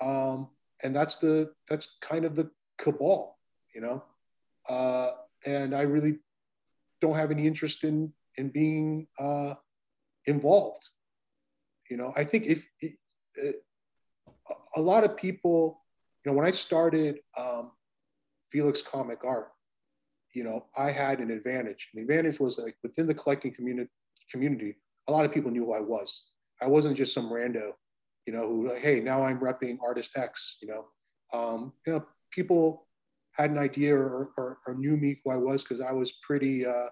um, and that's the that's kind of the cabal, you know, uh, and I really don't have any interest in in being uh, involved. You know, I think if it, a lot of people, you know, when I started um, Felix Comic Art, you know, I had an advantage. And the advantage was like within the collecting community, community, a lot of people knew who I was. I wasn't just some rando, you know, who like, hey, now I'm repping artist X. You know, um, you know, people had an idea or, or, or knew me who I was because I was pretty, uh,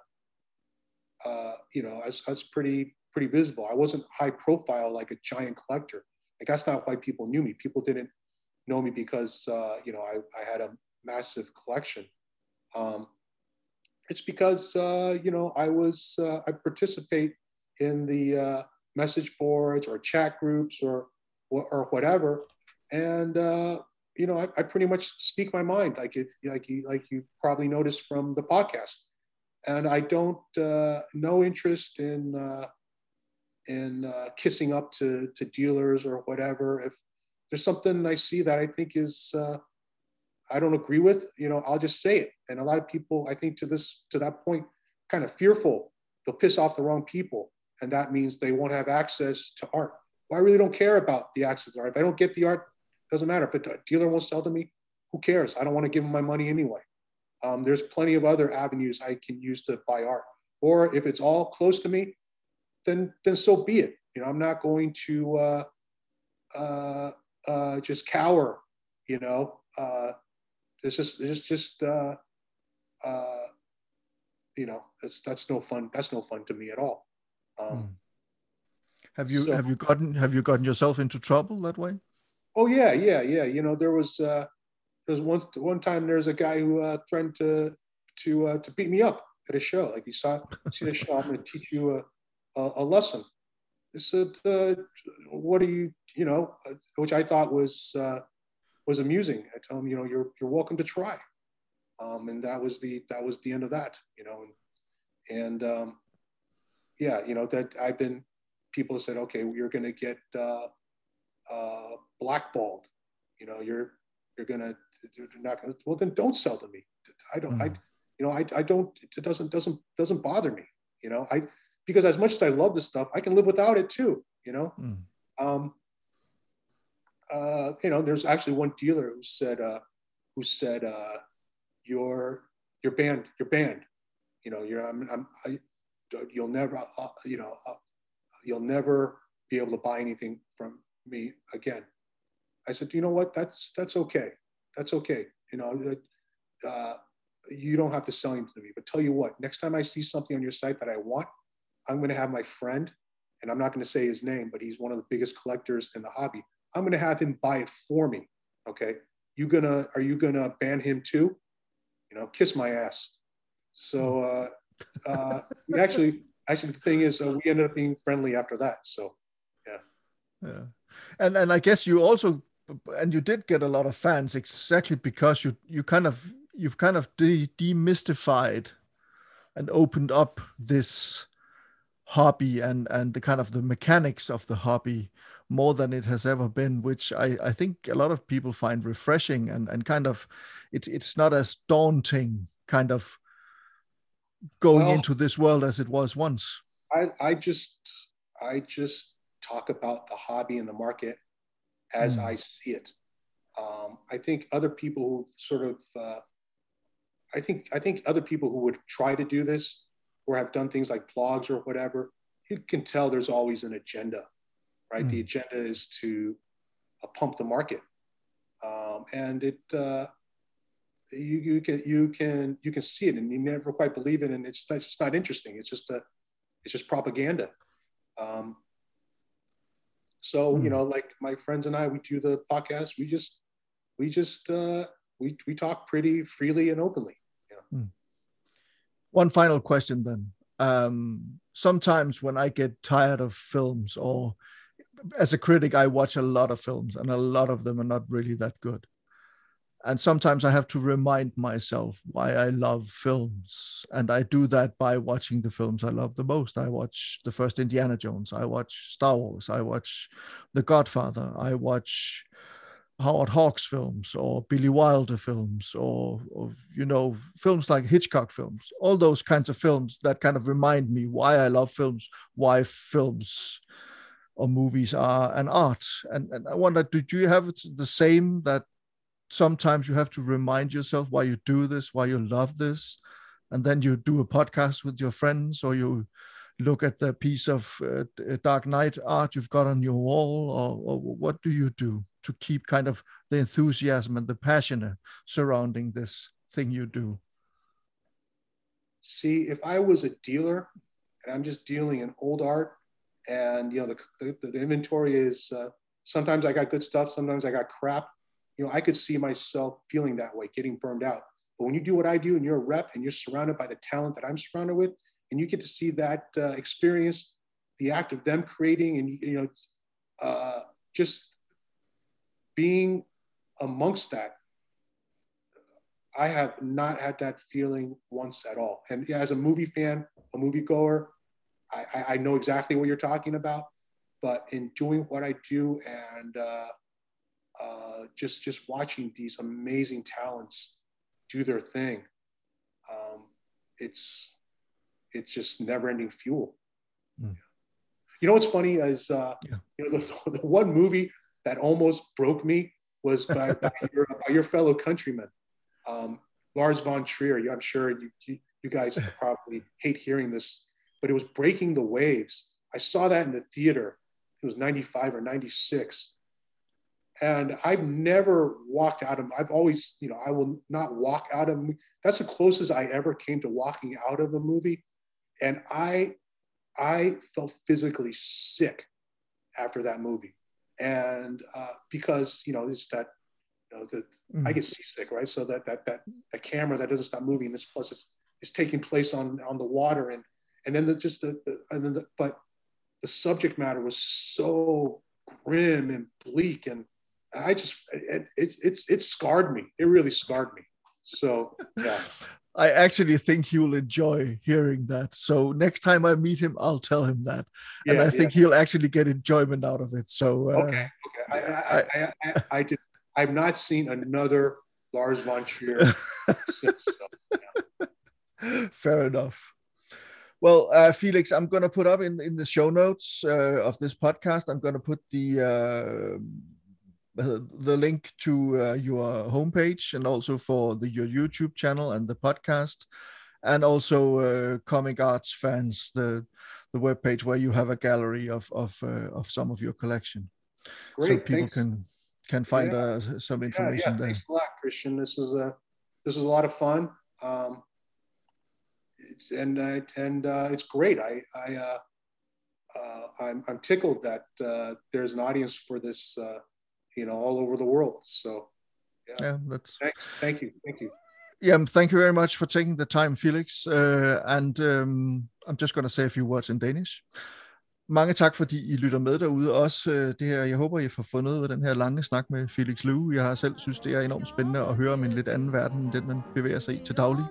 uh, you know, I was, I was pretty pretty visible. I wasn't high profile like a giant collector. Like that's not why people knew me. People didn't know me because uh, you know I, I had a massive collection. Um, it's because uh, you know I was uh, I participate in the uh, message boards or chat groups or or whatever, and uh, you know, I, I, pretty much speak my mind, like if like you like you probably noticed from the podcast, and I don't uh, no interest in uh, in kissing up to to dealers or whatever. If there's something I see that I think is I don't agree with, you know, I'll just say it. And a lot of people, I think, to this to that point, kind of fearful. They'll piss off the wrong people, and that means they won't have access to art. Well, I really don't care about the access to art. If I don't get the art doesn't matter. If a dealer won't sell to me, who cares? I don't want to give him my money anyway. Um, there's plenty of other avenues I can use to buy art. Or if it's all close to me, then then so be it. You know, I'm not going to uh, uh, uh, just cower. You know, uh, it's just it's just uh, uh, you know that's that's no fun. That's no fun to me at all. Um, hmm. Have you so, have you gotten have you gotten yourself into trouble that way? Oh yeah, yeah, yeah. You know, there was uh, there was once one time there's a guy who uh, threatened to to uh, to beat me up at a show. Like he saw see the show, I'm going to teach you a, a, a lesson. He said, uh, "What are you?" You know, which I thought was uh, was amusing. I told him, you know, you're you're welcome to try, um, and that was the that was the end of that. You know, and, and um, yeah, you know that I've been people said, okay, you're going to get uh, uh, blackballed. You know, you're you're gonna you're not gonna. Well, then don't sell to me. I don't. Mm. I you know I I don't. It doesn't doesn't doesn't bother me. You know I because as much as I love this stuff, I can live without it too. You know. Mm. Um, uh, you know, there's actually one dealer who said, uh, who said, uh, "You're you're banned. You're banned. You know, you're I'm, I'm I, you'll never, uh, you know, uh, you'll never be able to buy anything from me again. I said, you know what? That's that's okay. That's okay. You know, uh, you don't have to sell anything to me. But tell you what, next time I see something on your site that I want, I'm going to have my friend, and I'm not going to say his name, but he's one of the biggest collectors in the hobby. I'm going to have him buy it for me. Okay, you gonna are you gonna ban him too? You know, kiss my ass. So uh, uh, we actually actually, the thing is, uh, we ended up being friendly after that. So, yeah. Yeah, and and I guess you also and you did get a lot of fans exactly because you you kind of you've kind of de- demystified and opened up this hobby and and the kind of the mechanics of the hobby more than it has ever been which i i think a lot of people find refreshing and and kind of it, it's not as daunting kind of going Well- into this world as it was once I, I just I just talk about the hobby and the market as Mm. I see it. Um, I think other people who sort of uh, I think I think other people who would try to do this or have done things like blogs or whatever, you can tell there's always an agenda, right? The agenda is to uh, pump the market, um, and it uh, you you can you can you can see it and you never quite believe it, and it's it's just not interesting. It's just a it's just propaganda. Um, so Hmm. you know, like my friends and I, we do the podcast. We just we just uh, we we talk pretty freely and openly. one final question then um sometimes when i get tired of films or as a critic i watch a lot of films and a lot of them are not really that good. And sometimes i have to remind myself why i love films. And i do that by watching the films i love the most. I watch the first indiana jones. I watch star wars. I watch the godfather. I watch Howard Hawks films or Billy Wilder films or, or you know films like Hitchcock films, all those kinds of films that kind of remind me why I love films, why films or movies are an art. And and I wonder, did you have the same that sometimes you have to remind yourself why you do this, why you love this, and then you do a podcast with your friends or you look at the piece of uh, Dark Knight art you've got on your wall, or, or what do you do to keep kind of the enthusiasm and the passion surrounding this thing you do? See, if I was a dealer and I'm just dealing in old art, and you know the the, the inventory is uh, sometimes I got good stuff, sometimes I got crap. You know, I could see myself feeling that way, getting burned out. But when you do what I do, and you're a rep, and you're surrounded by the talent that I'm surrounded with, and you get to see that uh, experience, the act of them creating, and you know, uh, just being amongst that I have not had that feeling once at all. And as a movie fan, a moviegoer, I, I, know exactly what you're talking about. But in doing what I do and uh, uh, just just watching these amazing talents do their thing, um, it's it's just never-ending fuel. Mm. You know what's funny is uh, Yeah. you know the, the one movie that almost broke me was by, by, your, by your fellow countryman um, Lars von Trier. I'm sure you, you, you guys probably hate hearing this, but it was Breaking the Waves. I saw that in the theater. It was 95 or 96. And I've never walked out of, I've always, you know, I will not walk out of, that's the closest I ever came to walking out of a movie. And I, I felt physically sick after that movie. And uh, because, you know, it's that you know, that Mm. I get seasick, right? So that that that the camera that doesn't stop moving. This plus it's is taking place on on the water, and and then the just the, the and then the, but the subject matter was so grim and bleak, and I just it, it it's it scarred me. It really scarred me. So yeah, I actually think he will enjoy hearing that. So next time I meet him, I'll tell him that, and yeah, I think he'll actually get enjoyment out of it. So uh, okay, okay. I I, I, I, I, did. I've not seen another Lars von Trier. Fair enough. Well, uh, Felix, I'm going to put up in, in the show notes uh, of this podcast, I'm going to put the uh, the link to uh, your homepage and also for the, your YouTube channel and the podcast, and also uh, Comic Arts Fans, the the webpage where you have a gallery of of uh, of some of your collection, so people thanks. can can find Yeah. uh, some Yeah, information yeah, there. thanks a lot, Christian. This is a this is a lot of fun, um, it's, and uh, and uh, it's great. I I uh, uh, I'm I'm tickled that uh, there's an audience for this, uh, you know, all over the world. So Yeah, that's thanks, thank you, thank you. Yeah, thank you very much for taking the time, Felix. Uh, and um, I'm just going to say a few words in Danish. Mange tak, fordi I lytter med derude også. Øh, det her, jeg håber, I får fundet noget af den her lange snak med Felix Løve. Jeg har selv synes, det er enormt spændende at høre om en lidt anden verden, end den man bevæger sig i til daglig.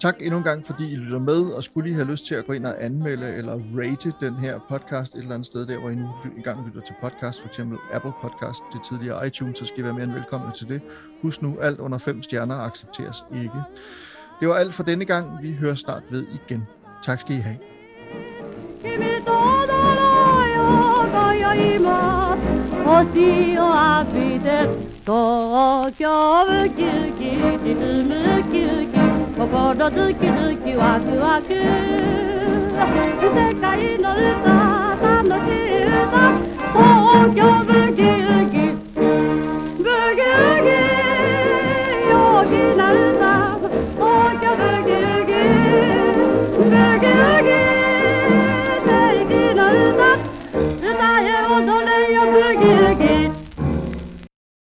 Tak endnu en gang, fordi I lytter med, og skulle I have lyst til at gå ind og anmelde eller rate den her podcast et eller andet sted, der hvor I nu engang lytter til podcast, for eksempel Apple Podcast, det tidligere iTunes, så skal I være mere end velkommen til det. Husk nu, alt under fem stjerner accepteres ikke. Det var alt for denne gang. Vi hører snart ved igen. Tak skal I have. 今星を浴びて東京ウキウキ沈むウキウキ心ズキズキワクワク世界の歌楽しい歌東京ウキウキブギウギ陽気な歌東京ウキウキ